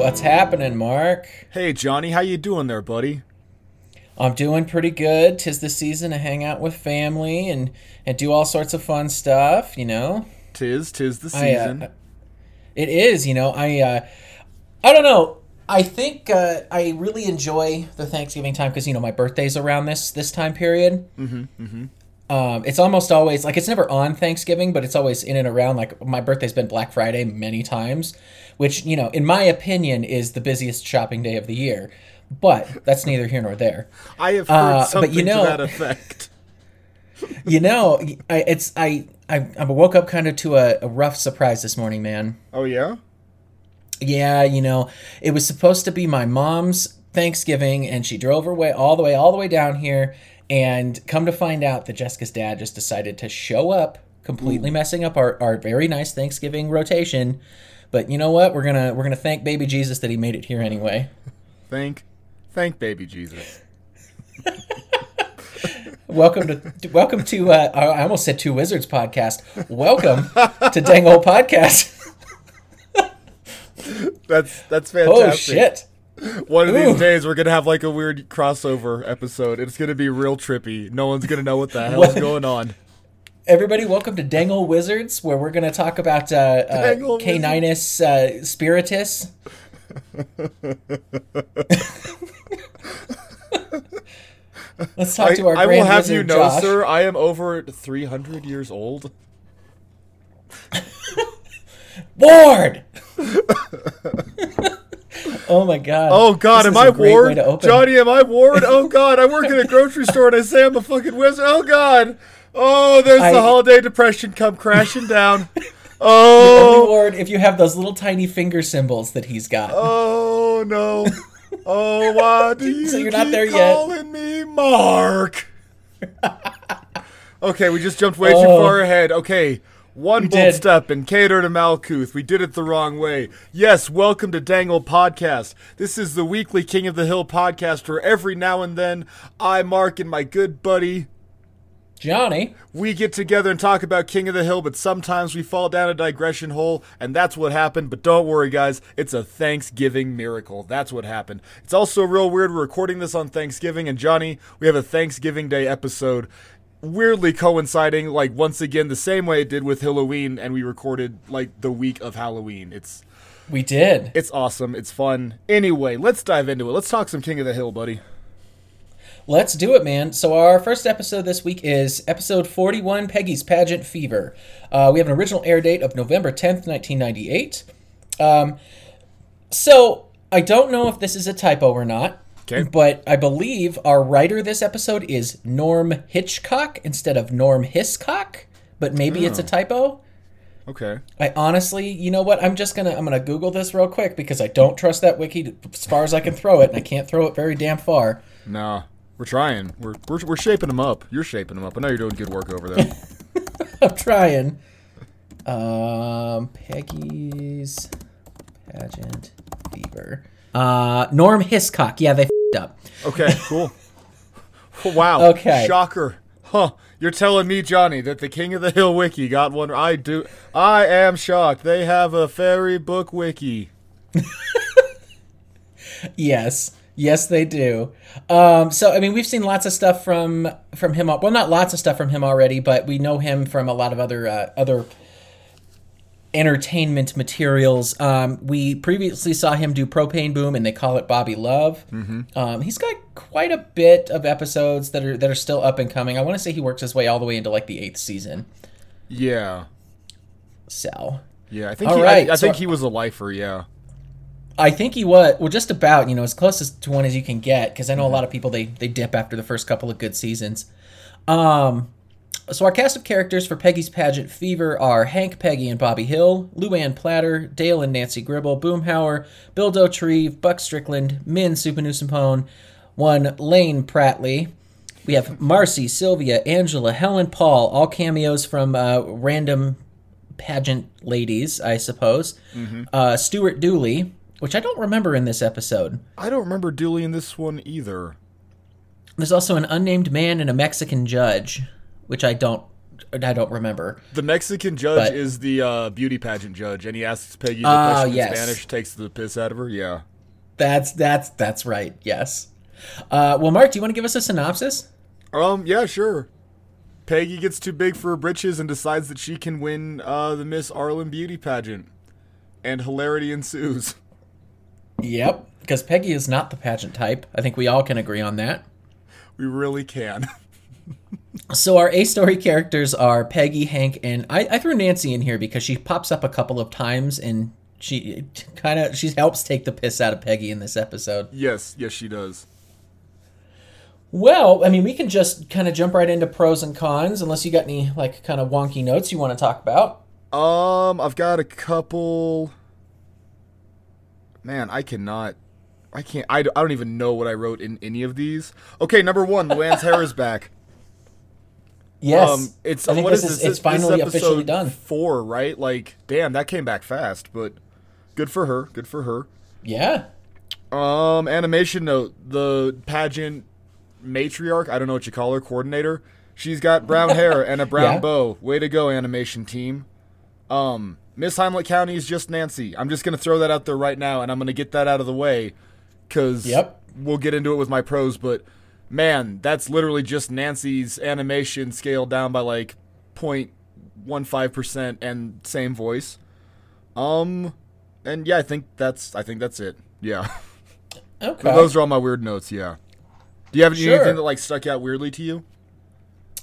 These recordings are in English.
What's happening, Mark? Hey Johnny, how you doing there, buddy? I'm doing pretty good. Tis the season to hang out with family and and do all sorts of fun stuff. You know, Tis, tis the I, uh, season. it is. You know, I uh, I don't know. I think uh, I really enjoy the Thanksgiving time because you know my birthday's around this this time period. Mm-hmm, mm-hmm. Um, it's almost always like it's never on Thanksgiving, but it's always in and around. Like my birthday's been Black Friday many times, which you know, in my opinion, is the busiest shopping day of the year. But that's neither here nor there. I have heard uh, but something you know- to that effect. You know, I, it's I, I I woke up kind of to a, a rough surprise this morning, man. Oh yeah? Yeah, you know, it was supposed to be my mom's Thanksgiving, and she drove her way all the way, all the way down here. And come to find out that Jessica's dad just decided to show up, completely messing up our, our very nice Thanksgiving rotation. But you know what? We're gonna we're gonna thank baby Jesus that he made it here anyway. Thank thank baby Jesus. Welcome to welcome to uh, I almost said two wizards podcast. Welcome to Dang Old Podcast. That's that's fantastic. Oh shit! One of Ooh. these days we're gonna have like a weird crossover episode. It's gonna be real trippy. No one's gonna know what the hell is going on. Everybody, welcome to Dangle Wizards, where we're going to talk about uh, uh, Caninus uh, spiritus. Let's talk I, to our I will have you know, Josh. sir, I am over three hundred years old. Ward. oh my god! Oh God, This am I Ward? Johnny, am I Ward? Oh God, I work in a grocery store and I say I'm a fucking wizard. Oh God. Oh, there's I- the holiday depression come crashing down. Only Oh, Ward if you have those little tiny finger symbols that he's got. oh no. Oh, why do you So you're not keep there yet. calling me Mark? okay, we just jumped way too Oh. far ahead. Okay. One We bold did. step and cater to Malkuth. We did it the wrong way. Yes, welcome to Dangle Podcast. This is the weekly King of the Hill podcast where every now and then I, Mark, and my good buddy, Johnny, we get together and talk about King of the Hill, but sometimes we fall down a digression hole, and that's what happened. But don't worry, guys, it's a Thanksgiving miracle. That's what happened. It's also real weird. We're recording this on Thanksgiving, and Johnny, we have a Thanksgiving Day episode. Weirdly coinciding, like once again, the same way it did with Halloween, and we recorded like the week of Halloween. It's we did. it's awesome. It's fun. Anyway, let's dive into it. Let's talk some King of the Hill, buddy. Let's do it, man. So our first episode this week is episode 41, Peggy's Pageant Fever. Uh, we have an original air date of November 10th, 1998. Um, so I don't know if this is a typo or not, Okay. but I believe our writer this episode is Norm Hitchcock instead of Norm Hiscock, but maybe it's a typo. Okay. I honestly, you know what? I'm just gonna I'm gonna Google this real quick because I don't trust that wiki as far as I can throw it, and I can't throw it very damn far. Nah, we're trying. We're we're, we're shaping them up. You're shaping them up. I know you're doing good work over there. I'm trying. Um, Peggy's pageant fever. Uh, Norm Hiscock. Yeah, they fed up. Okay, cool. wow. Okay. Shocker. Huh. You're telling me, Johnny, that the King of the Hill wiki got one. I do. I am shocked. They have a fairy book wiki. Yes, yes, they do. Um, so I mean, we've seen lots of stuff from from him. Well, not lots of stuff from him already, but we know him from a lot of other uh, other entertainment materials. Um, we previously saw him do Propane Boom, and they call it Bobby Love. Mm-hmm. Um, he's got quite a bit of episodes that are that are still up and coming. I want to say he works his way all the way into like the eighth season. Yeah. So Yeah. I think. All he, right, I, I so- think he was a lifer. Yeah. I think he was well, just about you know as close as to one as you can get because I know a lot of people they they dip after the first couple of good seasons. Um, so our cast of characters for Peggy's Pageant Fever are Hank, Peggy, and Bobby Hill, Luanne Platter, Dale and Nancy Gribble, Boomhauer, Bill Dauterive, Buck Strickland, Min Souphanousinphone, one Lane Prattley. We have Marcy, Sylvia, Angela, Helen, Paul, all cameos from uh, random pageant ladies, I suppose. Uh, Stuart Dooley, which I don't remember in this episode. I don't remember Dooley in this one either. There's also an unnamed man and a Mexican judge, which I don't I don't remember. The Mexican judge But- is the uh, beauty pageant judge, and he asks Peggy the Ah, question in yes. Spanish, takes the piss out of her. Yeah. That's that's that's right. Yes. Uh, well, Mark, do you want to give us a synopsis? Um. Yeah. Sure. Peggy gets too big for her britches and decides that she can win uh, the Miss Arlen beauty pageant, and hilarity ensues. Yep. Because Peggy is not the pageant type. I think we all can agree on that. We really can. So our A story characters are Peggy, Hank, and I, I threw Nancy in here because she pops up a couple of times and she kind of she helps take the piss out of Peggy in this episode. yes. Yes, she does. Well, I mean, we can just kind of jump right into pros and cons, unless you got any like kind of wonky notes you want to talk about. Um. I've got a couple. Man, I cannot. I can't. I, I don't even know what I wrote in any of these. Okay, number one, Luanne's hair is back. Yes, Um, it's I think what this is is this? it's This finally episode officially done. Four, right? Like, damn, that came back fast, but good for her. Good for her. Yeah, Um, animation note: the pageant matriarch. I don't know what you call her. Coordinator. She's got brown hair and a brown Yeah. bow. Way to go, animation team. Um, Miss Heimlich County is just Nancy. I'm just gonna throw that out there right now, and I'm gonna get that out of the way, cause Yep. we'll get into it with my pros. But man, that's literally just Nancy's animation scaled down by like 0.15 percent and same voice. Um, and yeah, I think that's I think that's it. Yeah. okay. Those are all my weird notes. Yeah. Do you have Sure. anything that like stuck out weirdly to you?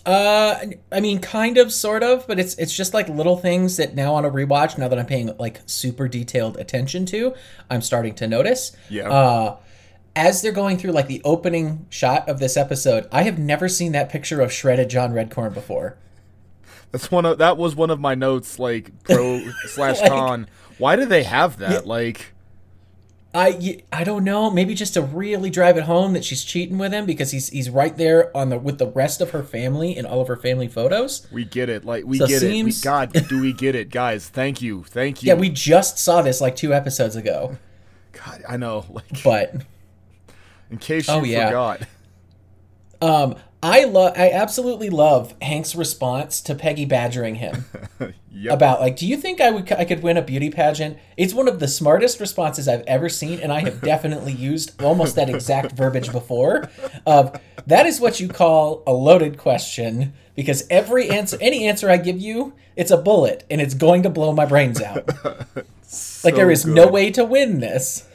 Uh, I mean, kind of, sort of, but it's it's just like little things that now on a rewatch, now that I'm paying like super detailed attention to, I'm starting to notice. Yeah. Uh, as they're going through like the opening shot of this episode, I have never seen that picture of shredded John Redcorn before. That's one of that was one of my notes, like pro slash Like- con. Why do they have that? Like, I I don't know. Maybe just to really drive it home that she's cheating with him because he's he's right there on the with the rest of her family in all of her family photos. we get it. Like, we So get seems- it. We, God, do we get it, guys? Thank you, thank you. Yeah, we just saw this like two episodes ago, God, I know. Like, but in case you Oh, yeah. forgot. um, I love I absolutely love Hank's response to Peggy badgering him Yep. about like, do you think I would I could win a beauty pageant? It's one of the smartest responses I've ever seen, and I have definitely used almost that exact verbiage before. Of that is what you call a loaded question because every answer, any answer I give you, it's a bullet and it's going to blow my brains out. like there is no way to win this.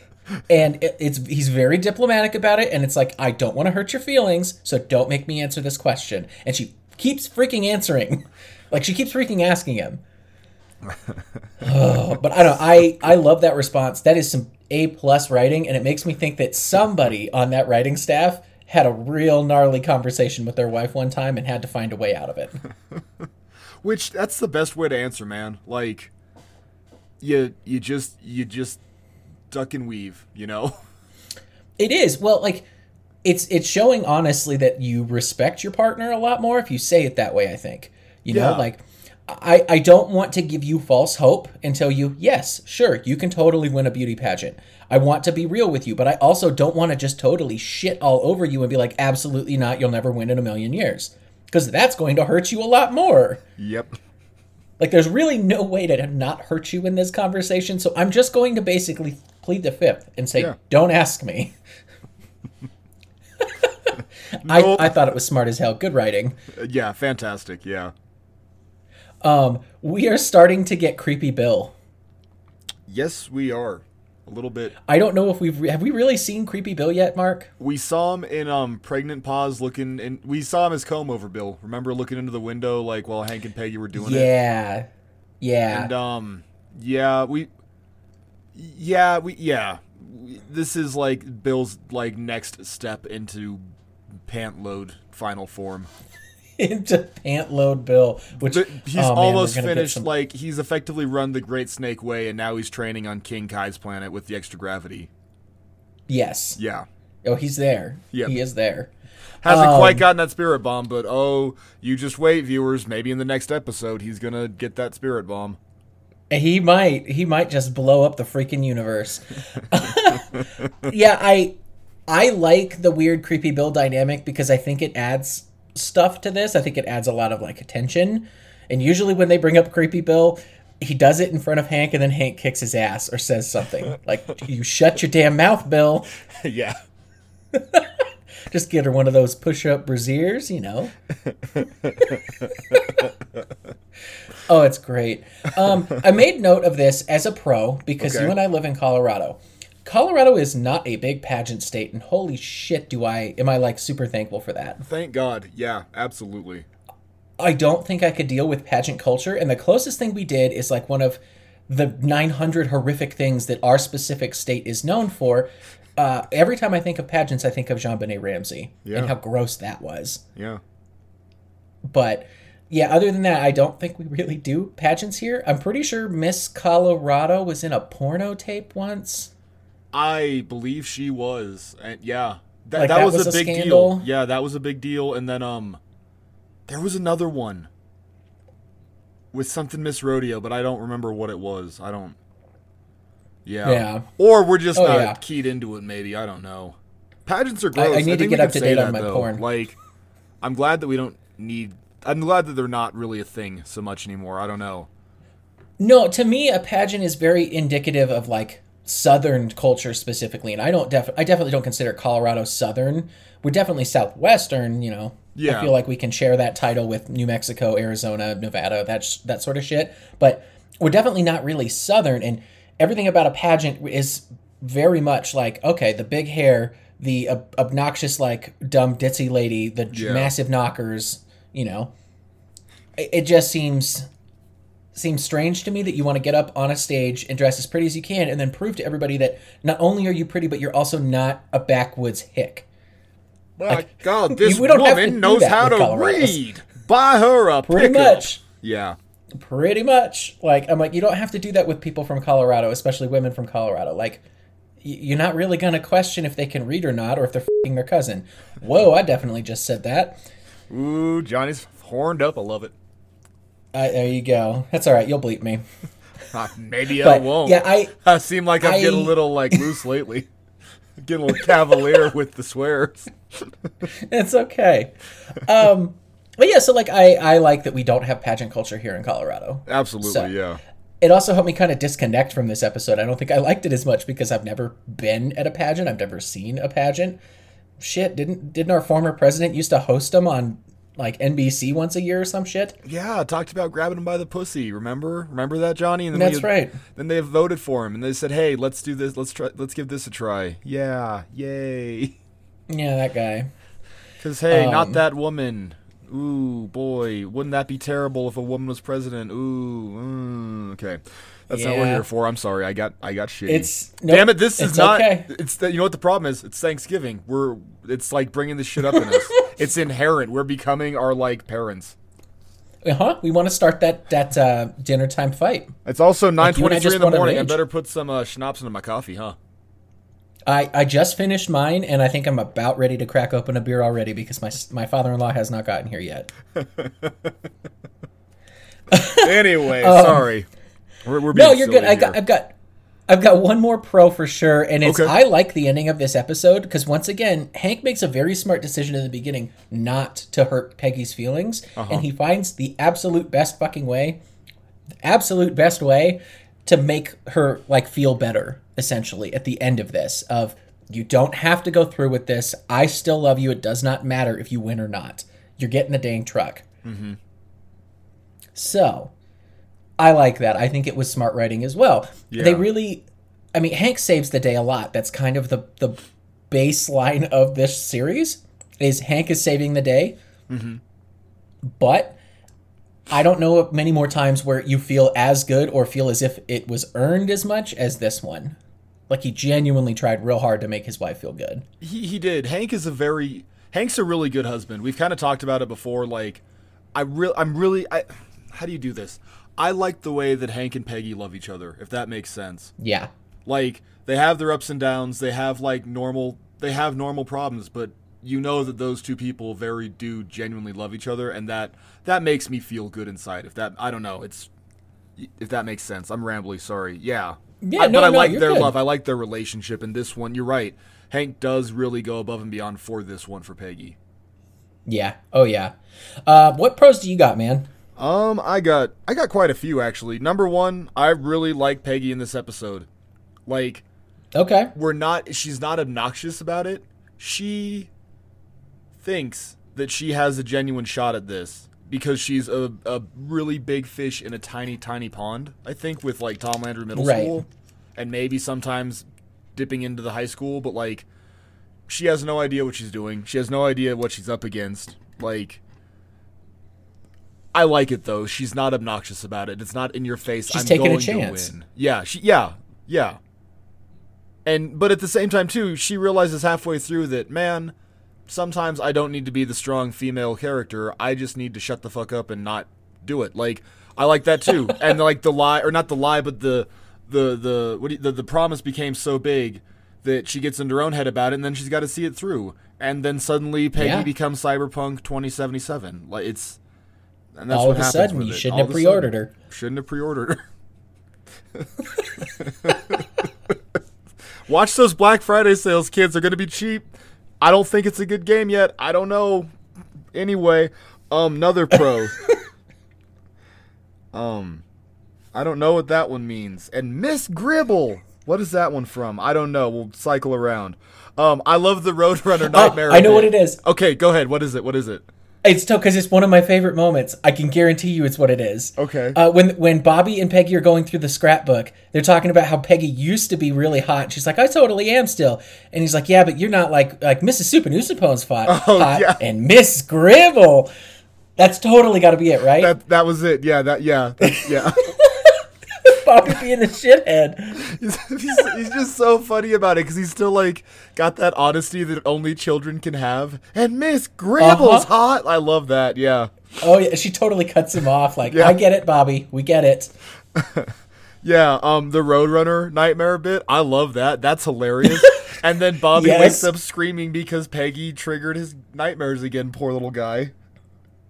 And it, it's he's very diplomatic about it, and it's like I don't want to hurt your feelings, so don't make me answer this question. And she keeps freaking answering, like she keeps freaking asking him. Oh, but I don't. I I love that response. That is some A plus writing, and it makes me think that somebody on that writing staff had a real gnarly conversation with their wife one time and had to find a way out of it. Which that's the best way to answer, man. Like, you you just you just duck and weave, you know. It is. Well, like it's it's showing honestly that you respect your partner a lot more if you say it that way, I think. You know, like I I don't want to give you false hope and tell you, "Yes, sure, you can totally win a beauty pageant." I want to be real with you, but I also don't want to just totally shit all over you and be like, "Absolutely not, you'll never win in a million years." Because that's going to hurt you a lot more. Yep. Like, there's really no way to not hurt you in this conversation. So I'm just going to basically plead the fifth and say, Yeah. don't ask me. Nope. I, I thought it was smart as hell. Good writing. Uh, Yeah, fantastic. Yeah. Um, we are starting to get creepy Bill. Yes, we are. A little bit. I don't know if we've re- have we really seen creepy Bill yet, Mark? We saw him in um pregnant pause looking and we saw him as comb over Bill. Remember looking into the window like while Hank and Peggy were doing it? Yeah, yeah. And um yeah, we yeah, we yeah. This is like Bill's like next step into pant load final form. Into pant load Bill, which But he's oh, almost gonna finished. some- Like he's effectively run the Great Snake Way, and now he's training on King Kai's planet with the extra gravity. yes. Yeah, Oh, he's there. Yep. He is there. hasn't Um, quite gotten that spirit bomb, but oh, you just wait, viewers. Maybe in the next episode, he's gonna get that spirit bomb. He might. He might just blow up the freaking universe. yeah, I I like the weird creepy Bill dynamic because I think it adds stuff to this. I think it adds a lot of like attention. And usually when they bring up Creepy Bill, he does it in front of Hank and then Hank kicks his ass or says something. like, you shut your damn mouth, Bill. yeah. Just get her one of those push up brassieres, you know. oh, it's great. Um, I made note of this as a pro because Okay. you and I live in Colorado. Colorado is not a big pageant state, and holy shit, do I am I like super thankful for that. Thank God. Yeah, absolutely. I don't think I could deal with pageant culture, and the closest thing we did is like one of the 900 horrific things that our specific state is known for. Uh, every time I think of pageants, I think of JonBenét Ramsey Yeah. and how gross that was. Yeah. But yeah, other than that, I don't think we really do pageants here. I'm pretty sure Miss Colorado was in a porno tape once. I believe she was. And yeah. That, Like, that, that was, was a big scandal? deal. Yeah, that was a big deal. And then um there was another one with something Miss Rodeo, but I don't remember what it was. I don't Yeah. Yeah. Or we're just Oh, not yeah. keyed into it, maybe. I don't know. Pageants are gross. I need to think get up to date on my though. porn. Like I'm glad that we don't need I'm glad that they're not really a thing so much anymore. I don't know. No, to me, a pageant is very indicative of like Southern culture specifically, and I don't def- I definitely don't consider Colorado Southern. We're definitely Southwestern. You know, Yeah. I feel like we can share that title with New Mexico, Arizona, Nevada, that sh- that sort of shit. But we're definitely not really Southern, and everything about a pageant is very much like okay, the big hair, the ob- obnoxious like dumb ditzy lady, the Yeah. massive knockers. You know, it, it just seems seems strange to me that you want to get up on a stage and dress as pretty as you can and then prove to everybody that not only are you pretty but you're also not a backwoods hick My God, this we don't have to woman knows how to Colorados. read. Buy her a pretty pickup. much Yeah. Pretty much like i'm like you don't have to do that with people from colorado especially women from colorado like you're not really going to question if they can read or not or if they're fing their cousin whoa i definitely just said that Ooh, Johnny's horned up. I love it. uh, there you go that's all right you'll bleep me Ah, maybe I won't. yeah i I seem like I'm getting a little like loose lately. getting a little cavalier with the swears. it's okay um but yeah so like i i like that we don't have pageant culture here in colorado Absolutely, So- yeah. it also helped me kind of disconnect from this episode. I don't think I liked it as much because I've never been at a pageant. I've never seen a pageant. Shit, didn't didn't our former president used to host them on like NBC once a year or some shit? Yeah, talked about grabbing him by the pussy. Remember? Remember that, Johnny? And then That's we- right. Then they voted for him, and they said, "Hey, let's do this. Let's try. Let's give this a try." Yeah, yay. Yeah, that guy. Because hey, Um, not that woman. Ooh, boy, wouldn't that be terrible if a woman was president? Ooh, mm, okay, that's not what we're here for. I'm sorry, I got, I got shitty. It's nope, Damn it, this is not. okay. It's the, you know what the problem is? It's Thanksgiving. We're it's like bringing this shit up in us. it's inherent. We're becoming our like parents. Uh huh. We want to start that that uh, dinner time fight. It's also and I 9:23 just in the morning. I better put some uh, schnapps into my coffee, huh? I, I just finished mine and I think I'm about ready to crack open a beer already because my my father in law has not gotten here yet. Anyway, sorry. We're, we're being Um, No, you're good. I got. I've got, I've got one more pro for sure, and it's Okay. I like the ending of this episode because once again, Hank makes a very smart decision in the beginning not to hurt Peggy's feelings, Uh-huh. and he finds the absolute best fucking way, the absolute best way to make her like feel better. Essentially, at the end of this, of you don't have to go through with this. I still love you. It does not matter if you win or not. You're getting the dang truck. Mm-hmm. So, I like that. I think it was smart writing as well. Yeah. They really, I mean, Hank saves the day a lot. That's kind of the the baseline of this series. Is Hank is saving the day, Mm-hmm. but I don't know many more times where you feel as good or feel as if it was earned as much as this one. Like he genuinely tried real hard to make his wife feel good. he he did. Hank is a very Hank's a really good husband. We've kind of talked about it before. Like, I real I'm really I. How do you do this? I like the way that Hank and Peggy love each other. If that makes sense. Yeah, Like they have their ups and downs. They have like normal. They have normal problems, but you know that those two people very do genuinely love each other, and that that makes me feel good inside. If that I don't know, it's if that makes sense. I'm rambly. Sorry. Yeah. Yeah, I- no, but I no, like their good. love. I like their relationship. And this one, you're right. Hank does really go above and beyond for this one for Peggy. Yeah. Oh yeah. Uh, what pros do you got, man? Um, I got I got quite a few actually. Number one, I really like Peggy in this episode. Like, Okay. we're not she's not obnoxious about it. She thinks that she has a genuine shot at this because she's a, a really big fish in a tiny, tiny pond, I think, with like Tom Landry Middle Right. School. And maybe sometimes dipping into the high school, but like she has no idea what she's doing. She has no idea what she's up against. Like I like it though. She's not obnoxious about it. It's not in your face. She's I'm taking a going chance. To win. Yeah, she yeah, yeah. And but at the same time too, she realizes halfway through that man, sometimes I don't need to be the strong female character. I just need to shut the fuck up and not do it. Like I like that too. and like the lie or not the lie, but the the the what do you, the the promise became so big that she gets into her own head about it, and then she's got to see it through. And then suddenly Peggy Yeah. becomes Cyberpunk 2077. Like it's and that's All what of a sudden, you shouldn't have a sudden. pre-ordered her. Shouldn't have pre-ordered her. Watch those Black Friday sales, kids. They're gonna be cheap. I don't think it's a good game yet. I don't know. Anyway, um, another pro. um, I don't know what that one means. And Miss Gribble. What is that one from? I don't know. We'll cycle around. Um, I love the Roadrunner nightmare. Oh, I know what it is. Okay, go ahead. What is it? What is it? It's because it's one of my favorite moments. I can guarantee you it's what it is. Okay. Uh, when when Bobby and Peggy are going through the scrapbook, they're talking about how Peggy used to be really hot. She's like, I totally am still. And he's like, Yeah, but you're not like like Mrs. Souphanousinphone's hot, Oh, hot yeah. and Miss Gribble. That's totally got to be it, right? That that was it. Yeah. That yeah. That, yeah. Bobby being a shithead. he's, he's, he's just so funny about it because he's still like got that honesty that only children can have. And Miss Gribble's Uh-huh. hot. I love that. Yeah, Oh yeah, she totally cuts him off. Like, Yeah. I get it, Bobby. We get it. yeah. Um, the Roadrunner nightmare bit. I love that. That's hilarious. and then Bobby Yes. wakes up screaming because Peggy triggered his nightmares again. Poor little guy.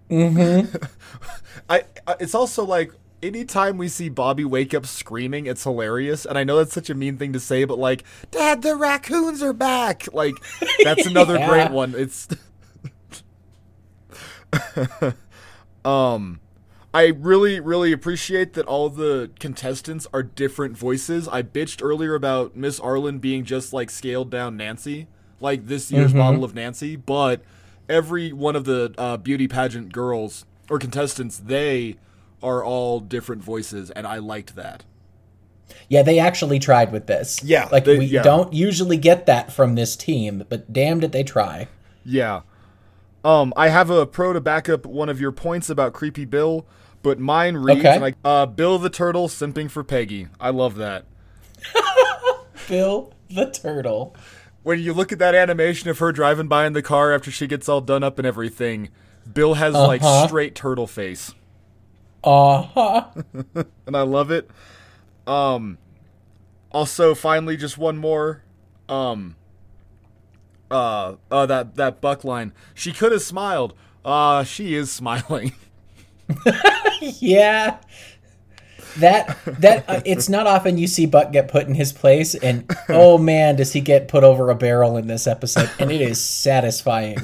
Mm-hmm. I, I. It's also like. Anytime we see Bobby wake up screaming, it's hilarious. And I know that's such a mean thing to say, but like, Dad, the raccoons are back. Like, that's another Yeah. great one. It's um I really, really appreciate that all the contestants are different voices. I bitched earlier about Miss Arlen being just like scaled down Nancy, like this year's model of Nancy, but every one of the uh, beauty pageant girls or contestants, they are all different voices, and I liked that. Yeah, they actually tried with this. Yeah, like they- we yeah. don't usually get that from this team, but damn did they try. Yeah. Um, I have a pro to back up one of your points about Creepy Bill, but mine reads Okay. like uh, Bill the Turtle simping for Peggy. I love that. Bill the turtle. when you look at that animation of her driving by in the car after she gets all done up and everything, Bill has like Uh-huh. straight turtle face, Uh huh. and I love it. Um, also, finally, just one more. Um, uh, uh, that that buck line. She could have smiled. Uh, she is smiling. yeah. That that uh, it's not often you see Buck get put in his place, and oh man, does he get put over a barrel in this episode, and it is satisfying.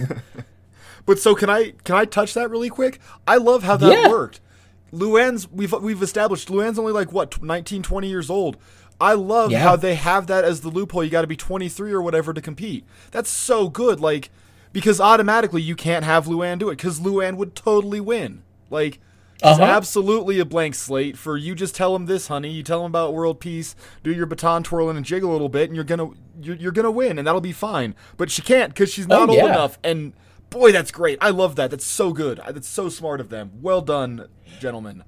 But so can I can I touch that really quick? I love how that Yeah. worked. Luanne's we've we've established Luanne's only like what 19 20 years old. I love Yeah. how they have that as the loophole. You got to be 23 or whatever to compete. That's so good like because automatically you can't have Luanne do it cuz Luanne would totally win. Like it's Uh-huh. absolutely a blank slate for you just tell him this, honey. You tell him about world peace, do your baton twirling and jiggle a little bit and you're going to you're, you're going to win and that'll be fine. But she can't cuz she's not Oh, old yeah. enough and boy that's great. I love that. That's so good. That's so smart of them. Well done, gentlemen.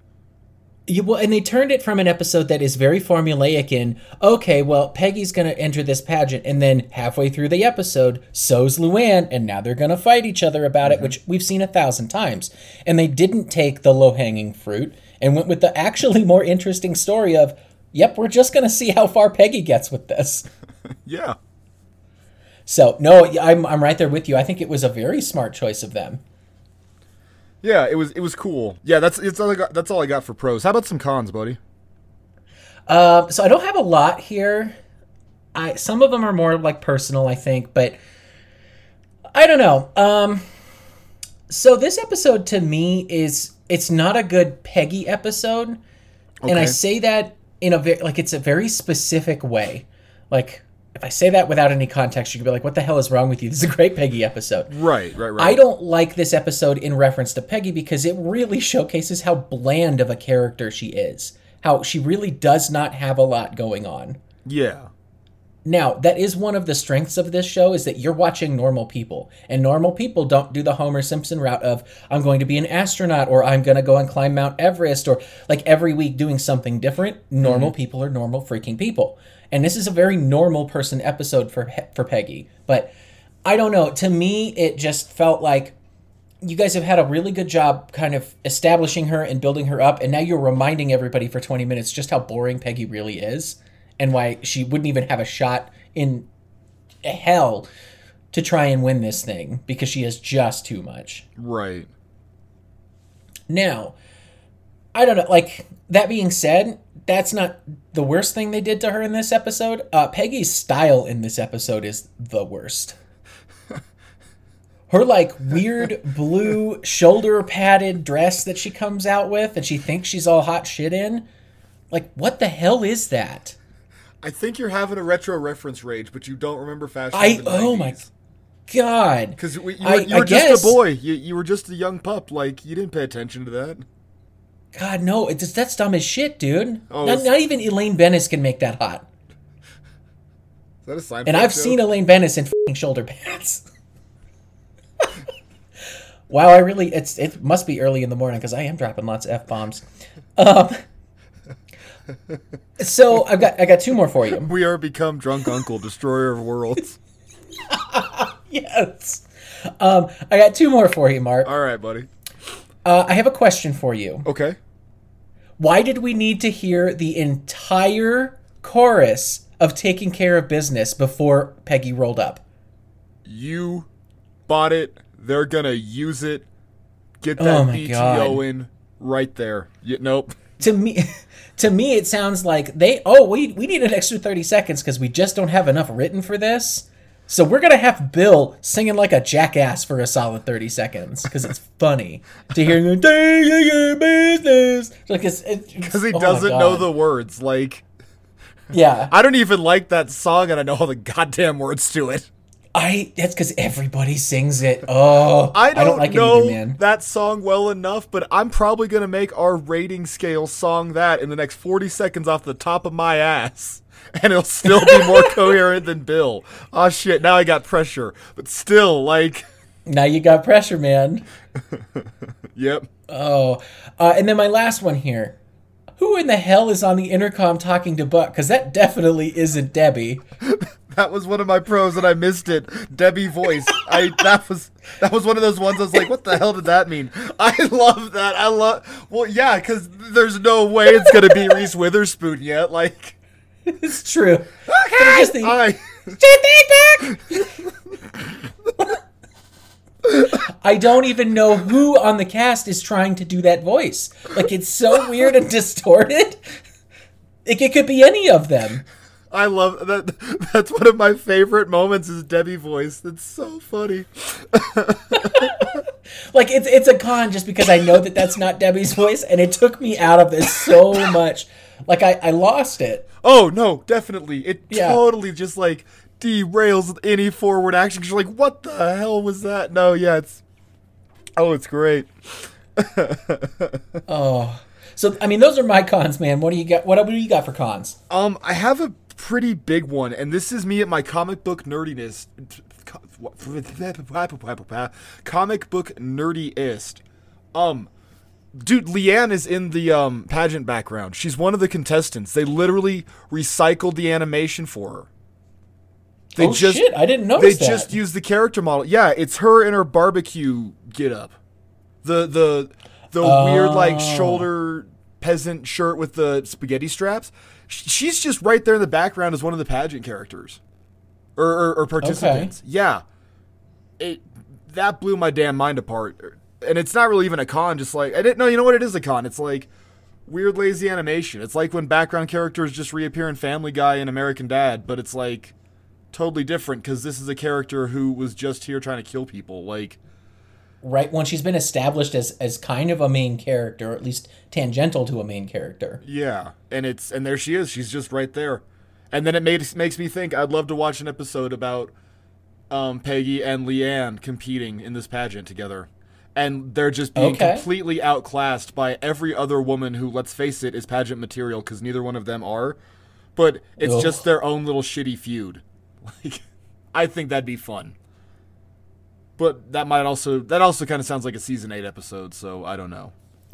You, well, and they turned it from an episode that is very formulaic in, okay, well, Peggy's going to enter this pageant, and then halfway through the episode, so's Luanne, and now they're going to fight each other about it, mm-hmm. which we've seen a thousand times. And they didn't take the low hanging fruit and went with the actually more interesting story of, yep, we're just going to see how far Peggy gets with this. Yeah. So, no, I'm, I'm right there with you. I think it was a very smart choice of them. Yeah, it was it was cool. Yeah, that's it's all I got, that's all I got for pros. How about some cons, buddy? Uh, so I don't have a lot here. I some of them are more like personal, I think, but I don't know. Um, So this episode to me is it's not a good Peggy episode, and I say that in a very like it's a very specific way. Like if I say that without any context, you could be like, "What the hell is wrong with you?" This is a great Peggy episode. Right, right, right. I don't like this episode in reference to Peggy because it really showcases how bland of a character she is. How she really does not have a lot going on. Yeah. Now, that is one of the strengths of this show is that you're watching normal people. And normal people don't do the Homer Simpson route of I'm going to be an astronaut or I'm going to go and climb Mount Everest or like every week doing something different. Normal mm-hmm. people are normal freaking people. And this is a very normal person episode for for Peggy. But I don't know, to me it just felt like you guys have had a really good job kind of establishing her and building her up and now you're reminding everybody for 20 minutes just how boring Peggy really is and why she wouldn't even have a shot in hell to try and win this thing because she has just too much. Right. Now, I don't know. Like that being said, that's not the worst thing they did to her in this episode. Uh, Peggy's style in this episode is the worst. Her like weird blue shoulder padded dress that she comes out with, and she thinks she's all hot shit in. Like, what the hell is that? I think you're having a retro reference rage, but you don't remember fashion. I oh my god! Because you, were- you I- were, you I were just guess- a boy. You, you were just a young pup. Like you didn't pay attention to that. God no, it's just, that's dumb as shit, dude. Oh, not, not even Elaine Benes can make that hot. Is that a sign? And I've seen Elaine Benes in fing shoulder pads. wow, I really it's it must be early in the morning because I am dropping lots of f bombs. Um, so I've got I got two more for you. We are become drunk uncle, destroyer of worlds. Yes, um, I got two more for you, Mark. All right, buddy. Uh, I have a question for you. Okay. Why did we need to hear the entire chorus of "Taking Care of Business" before Peggy rolled up? You bought it. They're gonna use it. Get Oh that my BTO God. in right there. You, nope. to me to me it sounds like they oh we we need an extra 30 seconds because we just don't have enough written for this so we're gonna have bill singing like a jackass for a solid 30 seconds because it's funny to hear him your business. Like Because he oh doesn't know the words. Like yeah. I don't even like that song, and I know all the goddamn words to it. i that's because everybody sings it. Oh I don't, like know it either man. that song well enough, but I'm probably gonna make our rating scale song that in the next 40 seconds off the top of my ass, and it'll still be more coherent than Bill. Oh shit! Now I got pressure, but still, like, now you got pressure man yep. Oh, uh, and then my last one here. Who in the hell is on the intercom talking to Buck? Because that definitely isn't Debbie. That was one of my pros, and I missed it. Debbie voice. I that was that was one of those ones. I was like, "What the hell did that mean?" I love that. I love. Well, yeah, because there's no way it's gonna be Reese Witherspoon yet. Like, It's true. But it's just the- I. I don't even know who on the cast is trying to do that voice. Like it's so weird and distorted. Like it could be any of them. I love that. That's one of my favorite moments. Is Debbie voice. That's so funny. Like it's it's a con just because I know that that's not Debbie's voice, and it took me out of this so much. Like I I lost it. Oh no, definitely. It Yeah. totally just like derails any forward action. 'cause You're like, what the hell was that? No, yeah, it's. Oh, it's great. Oh, so I mean those are my cons, man. What do you got? What, what do you got for cons? Um, I have a pretty big one, and this is me at my comic book nerdiness. Comic book nerdyist. Um, dude, Leanne is in the um pageant background. She's one of the contestants. They literally recycled the animation for her. They oh shit! I didn't they that. They just used the character model. Yeah, it's her in her barbecue get up. The the the weird like Oh. shoulder peasant shirt with the spaghetti straps. She's just right there in the background as one of the pageant characters or or, or participants. Yeah, it that blew my damn mind apart. And it's not really even a con. Just like I didn't know. You know what? It is a con. It's like weird lazy animation. It's like when background characters just reappear in Family Guy and American Dad, but it's like totally different because this is a character who was just here trying to kill people. Like, right when she's been established as as kind of a main character, or at least tangential to a main character. Yeah, and it's and there she is. She's just right there, and then it made, makes me think I'd love to watch an episode about um, Peggy and Leanne competing in this pageant together, and they're just being Okay. completely outclassed by every other woman who, let's face it, is pageant material because neither one of them are. But it's Ugh. just their own little shitty feud. Like, I think that'd be fun. But that might also that also kind of sounds like a season eight episode, so I don't know.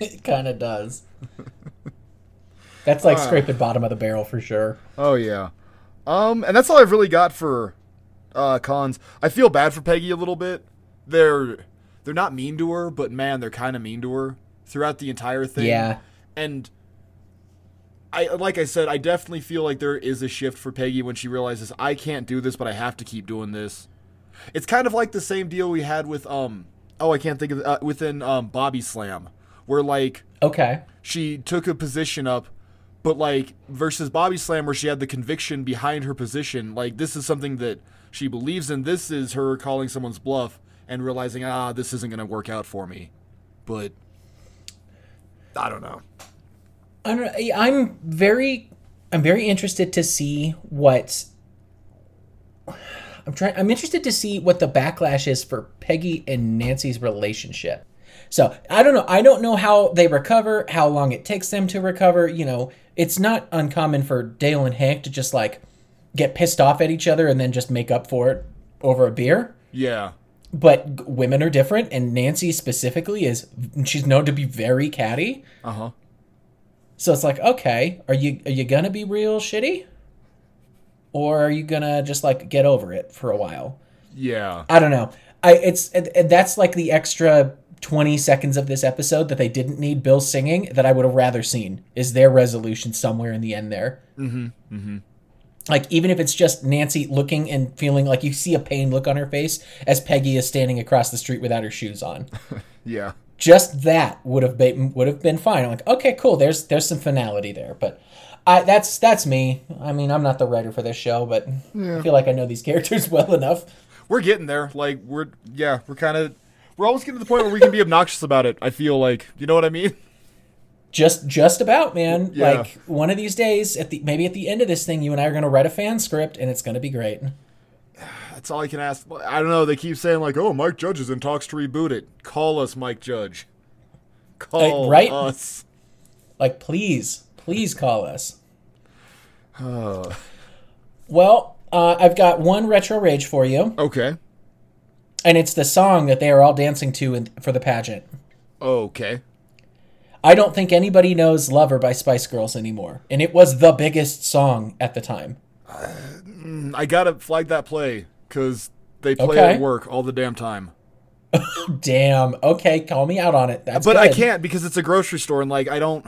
It kind of does. That's like Ah. scraping bottom of the barrel for sure. Oh yeah. Um, and that's all I've really got for uh cons. I feel bad for Peggy a little bit. They're they're not mean to her, but man, they're kind of mean to her throughout the entire thing. Yeah. And I like I said, I definitely feel like there is a shift for Peggy when she realizes I can't do this, but I have to keep doing this. It's kind of like the same deal we had with um oh I can't think of uh, within um Bobby Slam, where like Okay. she took a position up, but like versus Bobby Slam, where she had the conviction behind her position, like this is something that she believes in. This is her calling someone's bluff and realizing, ah, this isn't going to work out for me. But I don't know. I don't, I'm very I'm very interested to see what I'm trying I'm interested to see what the backlash is for Peggy and Nancy's relationship. So, I don't know. I don't know how they recover, how long it takes them to recover, you know. It's not uncommon for Dale and Hank to just like get pissed off at each other and then just make up for it over a beer. Yeah. But g- women are different and Nancy specifically is she's known to be very catty. Uh huh. So it's like, okay, are you are you gonna be real shitty, or are you gonna just like get over it for a while? Yeah. I don't know. I it's and- and that's like the extra twenty seconds of this episode that they didn't need Bill singing that I would have rather seen is their resolution somewhere in the end there. Mm-hmm. Mm-hmm. Like even if it's just Nancy looking and feeling like you see a pain look on her face as Peggy is standing across the street without her shoes on Yeah. just that would have been would have been fine. I'm like, okay, cool. There's there's some finality there, but I that's that's me. I mean, I'm not the writer for this show, but I feel like I know these characters well enough. We're getting there. Like we're yeah, we're kind of we're almost getting to the point where we can be obnoxious about it. I feel like you know what I mean. Just just about, man. Yeah. Like one of these days, at the maybe at the end of this thing, you and I are gonna write a fan script, and it's gonna be great. That's all I can ask. I don't know. They keep saying like, "Oh, Mike Judge is in talks to reboot it." Call us, Mike Judge. Call right? us. Like, please, please call us. oh. Well, uh, I've got one retro rage for you, okay. and it's the song that they are all dancing to in, for the pageant. Okay. I don't think anybody knows Lover by Spice Girls anymore. And it was the biggest song at the time. I gotta flag that play because they play Okay. at work all the damn time. Damn. Okay, call me out on it. That's but I can't because it's a grocery store and like I don't.